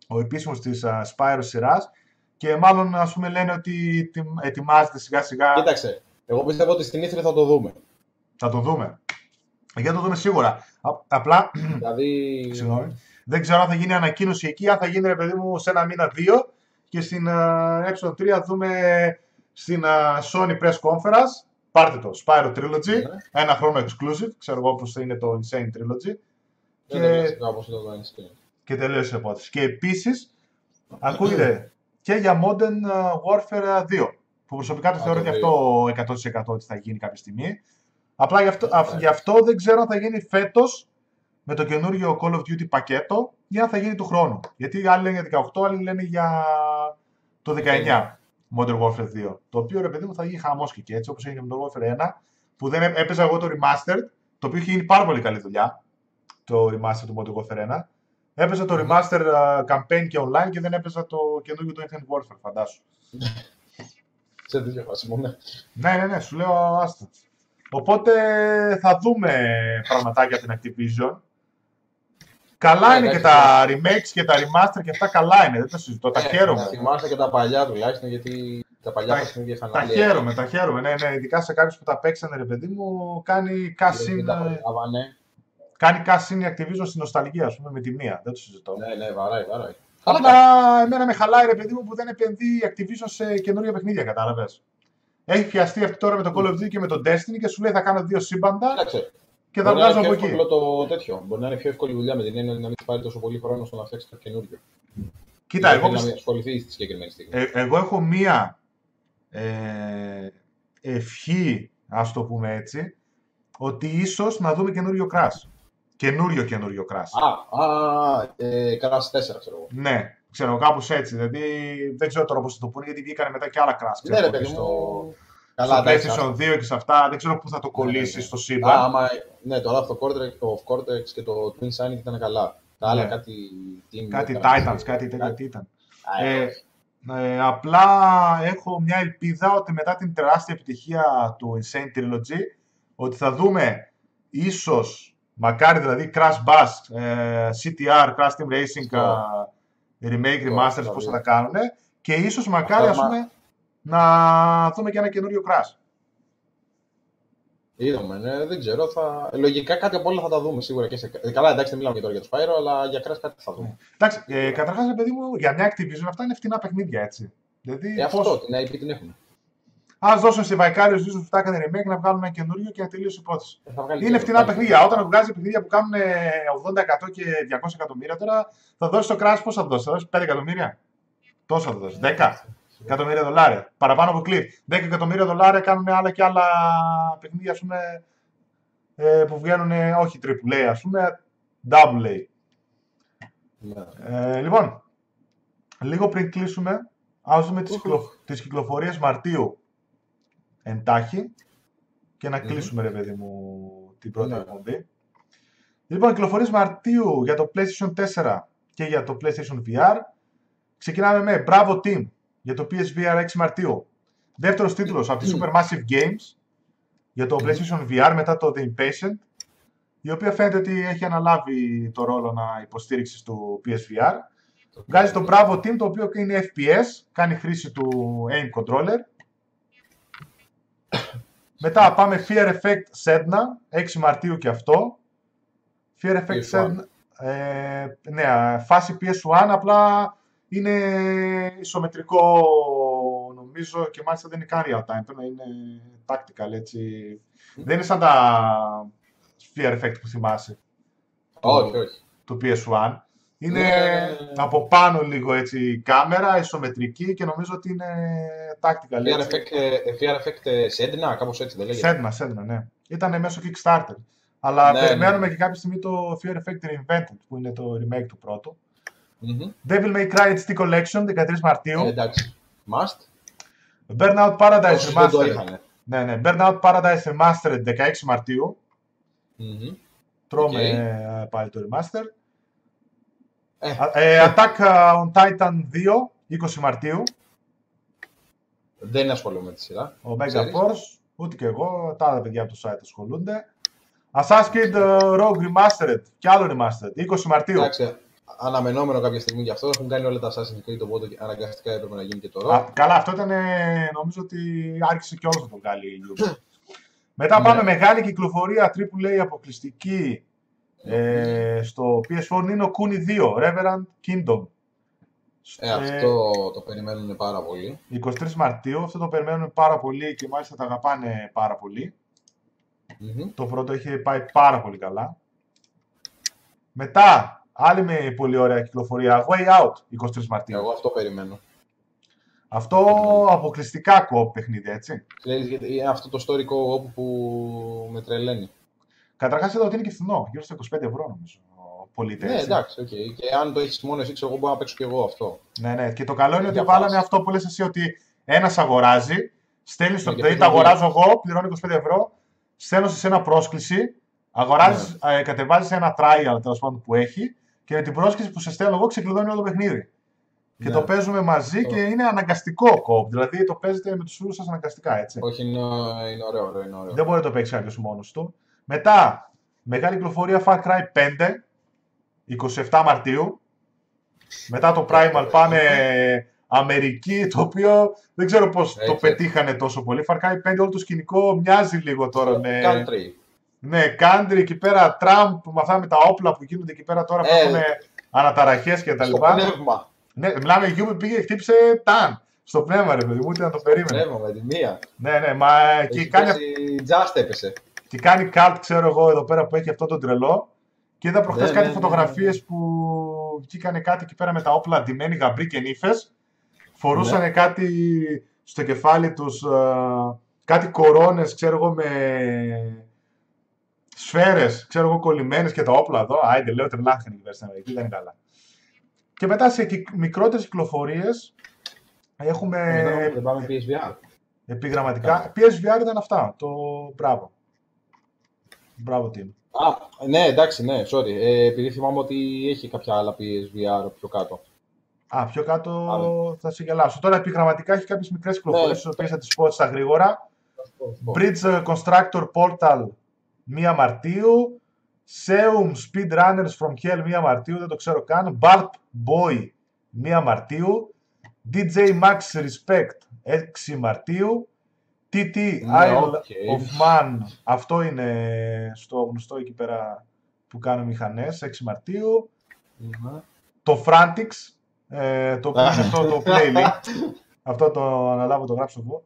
ο επίσημος της α, Spyro σειράς, και μάλλον ας πούμε λένε ότι ετοι- ετοιμάζεται σιγά σιγά, Κοίταξε, εγώ πιστεύω ότι στην ήθρη θα το δούμε. θα το δούμε. Για να το δούμε σίγουρα. Α- απλά, δηλαδή, συγγνώμη, δεν ξέρω αν θα γίνει ανακοίνωση εκεί, αν θα γίνει ρε παιδί μου σε ένα μήνα δύο και στην α, ε3 δούμε στην α, Sony Press Conference, πάρτε το, Spyro Trilogy, Ναι. ένα χρόνο exclusive, ξέρω εγώ πώς θα είναι το Insane Trilogy, δεν και- είναι κάπως είναι το Insane. και τελείωσε η υπόθεση. Και επίσης ακούγεται και για Modern uh, Warfare 2. Που προσωπικά το Α, θεωρώ το και δύο. αυτό 100% ότι θα γίνει κάποια στιγμή. Απλά γι' αυτό, Ναι. αυ- γι' αυτό δεν ξέρω αν θα γίνει φέτος με το καινούριο Call of Duty πακέτο ή αν θα γίνει του χρόνου. Γιατί άλλοι λένε για 18, άλλοι λένε για το 19 Modern Warfare 2. Το οποίο ρε παιδί μου θα γίνει χαμός και εκεί, έτσι όπως έγινε με το Warfare 1, που δεν έ- έπαιζα εγώ το Remastered, το οποίο είχε γίνει πάρα πολύ καλή δουλειά. Το Remastered του Modern Warfare 1. Έπαιζα το Remaster uh, campaign και online και δεν έπαιζα το καινούργιο το Infinite Warfare, φαντάσου. (laughs) Σε τέτοια φάση μόνο. Ναι, ναι, ναι, σου λέω άστα. Οπότε θα δούμε πραγματάκια από την Activision. Καλά Ναι, είναι και εντάξει, τα remakes και τα remaster και αυτά καλά είναι, δεν το συζητώ, τα Ε, χαίρομαι. Να θυμάστε και τα παλιά τουλάχιστον, γιατί τα παλιά Τα- παιχνίδια είχαν Τα άλλη χαίρομαι, τα χαίρομαι. Ναι, ναι, ειδικά σε κάποιους που τα παίξανε, ρε παιδί μου, κάνει έννοια, cash δεν in, τα ε, προλάβανε. κάνει cash in η Activision στην νοσταλγία, ας πούμε, με τη μία. Δεν το συζητώ. Ναι, ναι, βαράει, βαράει. Απλά εμένα με χαλάει ρε παιδί μου που δεν επενδύει η Activision σε καινούργια παιχνίδια, κατάλαβες. Έχει πιαστεί αυτή τώρα με το Call of Duty και με το Destiny και σου λέει θα κάνω δύο σύμπαντα Κοίταξε, και θα μπορεί να είναι βγάζω πιο από εκεί. εύκολο το τέτοιο. Μπορεί να είναι πιο εύκολη δουλειά με την έννοια ότι να μην πάρει τόσο πολύ χρόνο στο να φτιάξει κάτι καινούριο. Κοίτα, Δηλαδή, εγώ, να πιστε- μην ασχοληθεί στη συγκεκριμένη στιγμή. ε, εγώ έχω μία ε, ευχή, ας το πούμε έτσι, ότι ίσως να δούμε καινούριο Crash. Καινούριο καινούριο Crash. Α, α, ε, Crash 4, ξέρω εγώ. Ναι, ξέρω κάπως έτσι. Δηλαδή δεν ξέρω τώρα πώς θα το πούνε γιατί βγήκαν μετά και άλλα Crash. Ναι, ξέρω, ρε και παιδί στο, μου. στο εντάξει, PlayStation 2 και σε αυτά. Δεν ξέρω πού θα το Ναι, ναι, κολλήσει ναι. στο Α, σύμπαν. άμα, ναι, το Wrath of Cortex, το of Cortex και το Twin Sign ήταν καλά. Τα άλλα Ναι. κάτι. Team Κάτι έκαναν. Titans, κάτι τέτοιο τι ήταν. Α, Ε, όχι. Ε, απλά έχω μια ελπίδα ότι μετά την τεράστια επιτυχία του Insane Trilogy ότι θα δούμε ίσως, μακάρι δηλαδή Crash Bass, ε, CTR, Crash Team Racing, Αυτό. ε, remake, Αυτό, remasters, αυτό, πώς θα ναι. τα κάνουν και ίσως μακάρι Αυτά, ας μα- πούμε να δούμε και ένα καινούριο Crash. Είδαμε, ναι, δεν ξέρω. Θα... Λογικά κάτι από όλα θα τα δούμε σίγουρα και σε. ε, Καλά, εντάξει, δεν μιλάμε και τώρα για το Spyro, αλλά για Crash κάτι θα δούμε. Εντάξει, ε, καταρχάς ρε παιδί μου, για μια Activision αυτά είναι φτηνά παιχνίδια έτσι. Δηλαδή, Ε, πώς- αυτό, την IP την έχουμε. Α δώσουν σε Vicarious Visions που τα έκανε remake να βγάλουν ένα καινούριο και να τελείωσε η υπόθεση. Θα βγάλει Είναι και- φτηνά βγάλει παιχνίδια. και- Όταν βγάζει παιχνίδια που κάνουν ε, 80% και 200 εκατομμύρια, τώρα θα δώσει το Crash πώ θα δώσει, θα δώσει 5 εκατομμύρια; Τόσο θα δώσει. 10 εκατομμύρια δολάρια. Παραπάνω από κλειπ. 10 εκατομμύρια δολάρια κάνουν άλλα και άλλα παιχνίδια ας πούμε, ε, που βγαίνουν ε, όχι AAA, ας πούμε, double A. Ναι. Ε, λοιπόν, λίγο πριν κλείσουμε, ας δούμε τις, Οχ. κυκλο... τις κυκλοφορίες Μαρτίου εντάχει και να Μμμ. κλείσουμε, ρε παιδί μου, την πρώτη Ναι. εκπομπή. Λοιπόν, κυκλοφορίες Μαρτίου για το PlayStation 4 και για το PlayStation VR. Ξεκινάμε με Bravo Team για το PSVR 6 Μαρτίου. Δεύτερος τίτλος από τη Supermassive Games για το PlayStation VR μετά το The Impatient η οποία φαίνεται ότι έχει αναλάβει το ρόλο να υποστήριξη του PSVR. Βγάζει το Bravo Team, το οποίο είναι FPS, κάνει χρήση του aim controller. (coughs) Μετά πάμε Fear Effect Sedna, 6 Μαρτίου και αυτό. Fear Effect PS1. Sedna, ε, ναι, φάση PS1, απλά είναι ισομετρικό νομίζω και μάλιστα δεν είναι καν real time, πρέπει να είναι tactical έτσι. Δεν είναι σαν τα Fear Effect που θυμάσαι Όχι, όχι. του PS1. Είναι Ναι, ναι, ναι, ναι. από πάνω λίγο έτσι η κάμερα, ισομετρική και νομίζω ότι είναι tactical. Fear έτσι. Effect, ε, Fear Effect ε, Sedna, κάπως έτσι δεν λέγεται. Σέντνα, Σέντνα, ναι. Ήταν μέσω Kickstarter. Αλλά Ναι, περιμένουμε ναι. και κάποια στιγμή το Fear Effect Reinvented, που είναι το remake του πρώτου. Μμμ. Devil May Cry HD Collection, 13 Μαρτίου. Ε, εντάξει. Must. Burnout Paradise Όσοι δεν το Remastered. είχαν. Ναι, ναι. Burnout Paradise Remastered 16 Μαρτίου. Μμμ. Τρώμε Οκ. ε, πάλι το remaster. Ε. Α- ε, Attack on Titan 2, 20 Μαρτίου. Δεν ασχολούμαι με τη σειρά. Ο Mega Ξέρεις. Force, ούτε και εγώ, τα άλλα παιδιά από το site ασχολούνται. Assassin's Creed ε, Rogue Remastered, και άλλο Remastered, 20 Μαρτίου. Εντάξει, αναμενόμενο κάποια στιγμή γι' αυτό. Έχουν κάνει όλα τα Assassin's Creed, οπότε αναγκαστικά έπρεπε να γίνει και το Α, Rogue. καλά, αυτό ήταν, ε, νομίζω ότι άρχισε και όλος να το βγάλει η Ubisoft. Μετά Ναι. πάμε μεγάλη κυκλοφορία AAA αποκλειστική ε, στο PS4 είναι ο Kuni 2, Reverend Kingdom. Ε, αυτό το περιμένουν πάρα πολύ. 23 Μαρτίου, αυτό το περιμένουμε πάρα πολύ και μάλιστα τα αγαπάνε πάρα πολύ. Μμμ. Το πρώτο είχε πάει πάρα πολύ καλά. Μετά, άλλη με πολύ ωραία κυκλοφορία, Way Out, 23 Μαρτίου. Εγώ αυτό περιμένω. Αυτό αποκλειστικά co παιχνίδι, έτσι. Ξέρεις, γιατί είναι αυτό το story co-op που με τρελαίνει. Καταρχάς εδώ ότι είναι και φθηνό, γύρω στα 25 ευρώ νομίζω. Πωλείται, Ναι, έτσι. εντάξει, οκ. Και αν το έχεις μόνος εσύ, ξέρω εγώ μπορώ να παίξω και εγώ αυτό. Ναι, ναι. Και το καλό είναι ότι Για βάλανε φάση. αυτό που λες εσύ ότι ένας αγοράζει, στέλνεις το, Ναι, και δηλαδή το παίρνει αγοράζω εγώ, πληρώνω 25 ευρώ, στέλνω σε ένα πρόσκληση, αγοράζεις, Ναι. ε, κατεβάζεις ένα trial τέλος πάντων που έχει και με την πρόσκληση που σε στέλνω εγώ ξεκλειδώνει όλο το παιχνίδι. Και Ναι. το παίζουμε μαζί Αυτό. και είναι αναγκαστικό co-op. Δηλαδή το παίζετε με τους φίλους σας αναγκαστικά, έτσι. Όχι, είναι, είναι ωραίο, ωραίο, είναι ωραίο. Δεν μπορεί να το παίξει κάποιος μόνος του. Μετά, μεγάλη κυκλοφορία Far Cry 5, 27 Μαρτίου. Μετά το Primal πάμε Αμερική, το οποίο δεν ξέρω πώς το Έτσι. πετύχανε τόσο πολύ. Far Cry 5 όλο το σκηνικό μοιάζει λίγο τώρα με... Country. Ναι, country εκεί πέρα, Τραμπ, με αυτά με τα όπλα που γίνονται εκεί πέρα τώρα που Ε, έχουν αναταραχές και τα Στο λοιπά. πνεύμα. Ναι, μιλάμε για που πήγε, χτύπησε ταν. Στο πνεύμα, ρε παιδί μου, ούτε να το περίμενε. Πνεύμα με τη μία. Ναι, ναι, μα και Έχει κάνει πέσει, Just έπεσε. Και κάνει cult, ξέρω εγώ, εδώ πέρα που έχει αυτό το τρελό. Και είδα προχθές Ναι, κάτι ναι, ναι, φωτογραφίες ναι. που βγήκανε κάτι εκεί πέρα με τα όπλα αντιμένοι γαμπροί και νύφες. Φορούσαν Ναι. κάτι στο κεφάλι τους, ε, κάτι κορώνες, ξέρω εγώ, με σφαίρες, ξέρω εγώ, κολλημένες και τα όπλα εδώ. Άιντε, λέω τρελάχανε εκεί πέρα στην Αμερική, δεν είναι καλά. Και μετά σε κυ- μικρότερες κυκλοφορίες έχουμε Μετά Δεν πάμε PSVR. επιγραμματικά. PSVR ήταν αυτά, το μπράβο. Μπράβο team. Α, ναι, εντάξει, ναι, sorry. Ε, επειδή θυμάμαι ότι έχει κάποια άλλα PSVR πιο κάτω. Α, πιο κάτω Άρα. θα σε γελάσω. Τώρα επιγραμματικά έχει κάποιες μικρές κυκλοφορίε, Ναι. τι οποίες θα τις πω στα γρήγορα. Bridge Constructor Portal 1 Μαρτίου. Seum Speedrunners from Hell 1 Μαρτίου, δεν το ξέρω καν. Bulb Boy 1 Μαρτίου. DJ Max Respect 6 Μαρτίου. TT Ναι, Isle OK. of Man, αυτό είναι στο γνωστό εκεί πέρα που κάνουν μηχανές, 6 Μαρτίου. Ναι. Το Frantics, ε, το οποίο είναι αυτό το (laughs) PlayLink. αυτό το αναλάβω, το γράψω εγώ.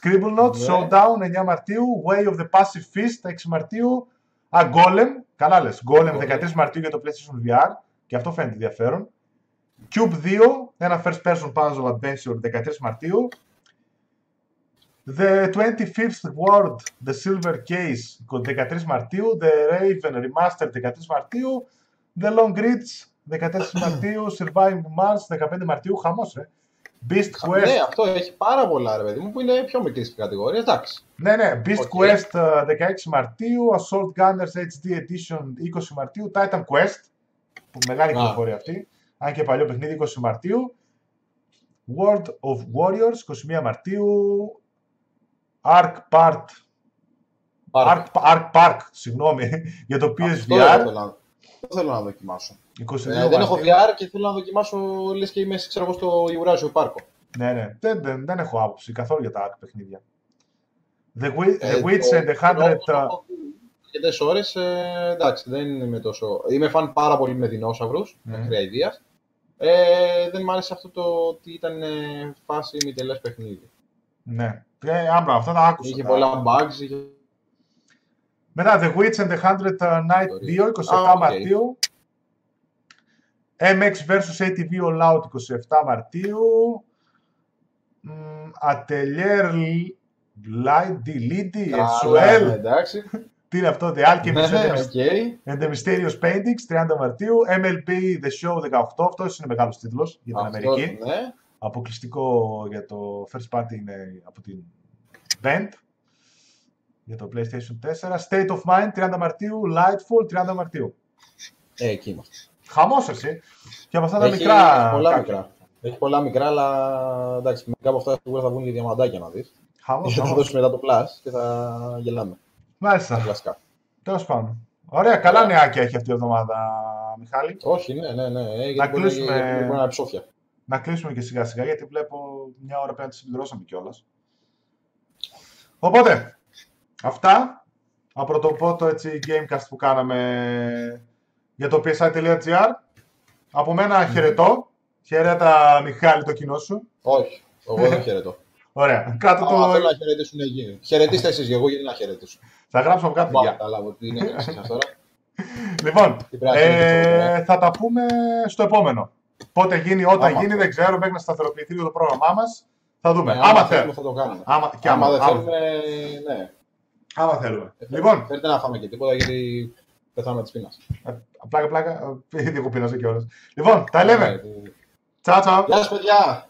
Scribblenauts, Ναι. Showdown 9 Μαρτίου, Way of the Passive Fist 6 Μαρτίου, Α, Golem, καλά λες, Golem Golem. 13 Μαρτίου για το PlayStation VR και αυτό φαίνεται ενδιαφέρον. Cube 2, ένα first person puzzle adventure 13 Μαρτίου. The 25th Ward, The Silver Case 13 Μαρτίου, The Raven Remastered 13 Μαρτίου, The Long Reach 14 (clears throat) Μαρτίου, Surviving Mars 15 Μαρτίου, χαμός ρε. Beast Quest, Ναι, αυτό έχει πάρα πολλά ρε παιδί μου που είναι πιο μικρής στην κατηγορίας. Εντάξει. ναι, ναι, Beast OK. Quest ε, 16 Μαρτίου, Assault Gunners HD Edition 20 Μαρτίου, Titan Quest, που μεγάλη Α. κυκλοφορία αυτή, αν και παλιό παιχνίδι 20 Μαρτίου, World of Warriors 21 Μαρτίου, Ark Part, Πάρα Ark, Ark Park, συγγνώμη, για το Αυτό PSVR, θέλω να- αυτό θέλω να δοκιμάσω. 22 Ε, δεν έχω Μαρτίου. VR και θέλω να δοκιμάσω λες και είμαι ξέρω εγώ, στο Ιουράζιο Πάρκο. Ναι, ναι, δεν, δεν, δεν έχω άποψη καθόλου για τα Ark παιχνίδια. The, Wi- Ε, The Witch and the Hundred... uh, Αρκετές ώρες, ε, εντάξει, δεν είμαι τόσο. Είμαι φαν πάρα πολύ με δεινόσαυρους, Ναι. μέχρι αηδίας. Ε, δεν μ' άρεσε αυτό το ότι ήταν ε, φάση ημιτελές παιχνίδι. Ναι, ε, άμπρα, αυτά τα άκουσα. Είχε τα- πολλά bugs, είχε Μετά The Witch and the Hundred uh, Knight 2, 27 Α, οκ. Μαρτίου. MX vs ATV All Out 27 Μαρτίου. Μ, Atelier Lydie, Lydie, Καλά, Suelle. ναι, εντάξει. Τι είναι αυτό, The Alchemist Ναι, and, the OK. Mys- and the Mysterious Paintings 30 Μαρτίου. MLB The Show 18, αυτός είναι μεγάλος τίτλος για την Αυτός, Αμερική. ναι. Αποκλειστικό για το first party είναι από την Band για το PlayStation 4. State of Mind 30 Μαρτίου, Lightfall 30 Μαρτίου. Ε, εκεί είμαστε. Χαμός εσύ. Και από αυτά τα Έχει μικρά. πολλά κάποια. μικρά. Έχει πολλά μικρά, αλλά εντάξει, μερικά από αυτά σίγουρα θα βγουν και διαμαντάκια να δεις. Χαμός, Θα το χαμός. δώσουμε μετά το Plus και θα γελάμε. Τα Μάλιστα. κλασικά. Τέλος πάντων. Ωραία, καλά νεάκια έχει αυτή η εβδομάδα, Μιχάλη. Όχι, ναι, ναι, ναι. Ε, Να γιατί μπορεί, κλείσουμε- γιατί μπορεί να είναι ψόφια. Να κλείσουμε και σιγά σιγά γιατί βλέπω μια ώρα πρέπει να τη συμπληρώσαμε κιόλας. Οπότε, αυτά από το πρώτο έτσι Gamecast που κάναμε για το psi.gr. Από μένα χαιρετώ. Χαιρέτα Μιχάλη το κοινό σου. Όχι, εγώ δεν χαιρετώ. Ωραία. Κάτω Άμα το... θέλω να χαιρετήσουν εκεί. Χαιρετήστε εσείς, εγώ γιατί να χαιρετήσω. Θα γράψω από κάτω. Μπα, γεια. καταλάβω τι είναι εξής σας τώρα. Λοιπόν, Τι πρέπει να χαιρετήσω, ε, θα τα πούμε στο επόμενο. Πότε γίνει, όταν Άμα. γίνει, δεν ξέρω. Μέχρι να σταθεροποιηθεί το πρόγραμμά μας. Θα δούμε. Ναι, άμα, θέλουμε θέλουμε. θα το κάνουμε. Άμα, και άμα, άμα, δεν άμα, θέλουμε, ναι. άμα θέλουμε. Ε, Λοιπόν, Φέρτε να φάμε και τίποτα γιατί πεθάμε της πείνας. πλάκα, πλάκα, ήδη εγώ πεινάζω κιόλας. Λοιπόν, τα λέμε. Ναι, Τσάου, τσάου. Γεια σας παιδιά!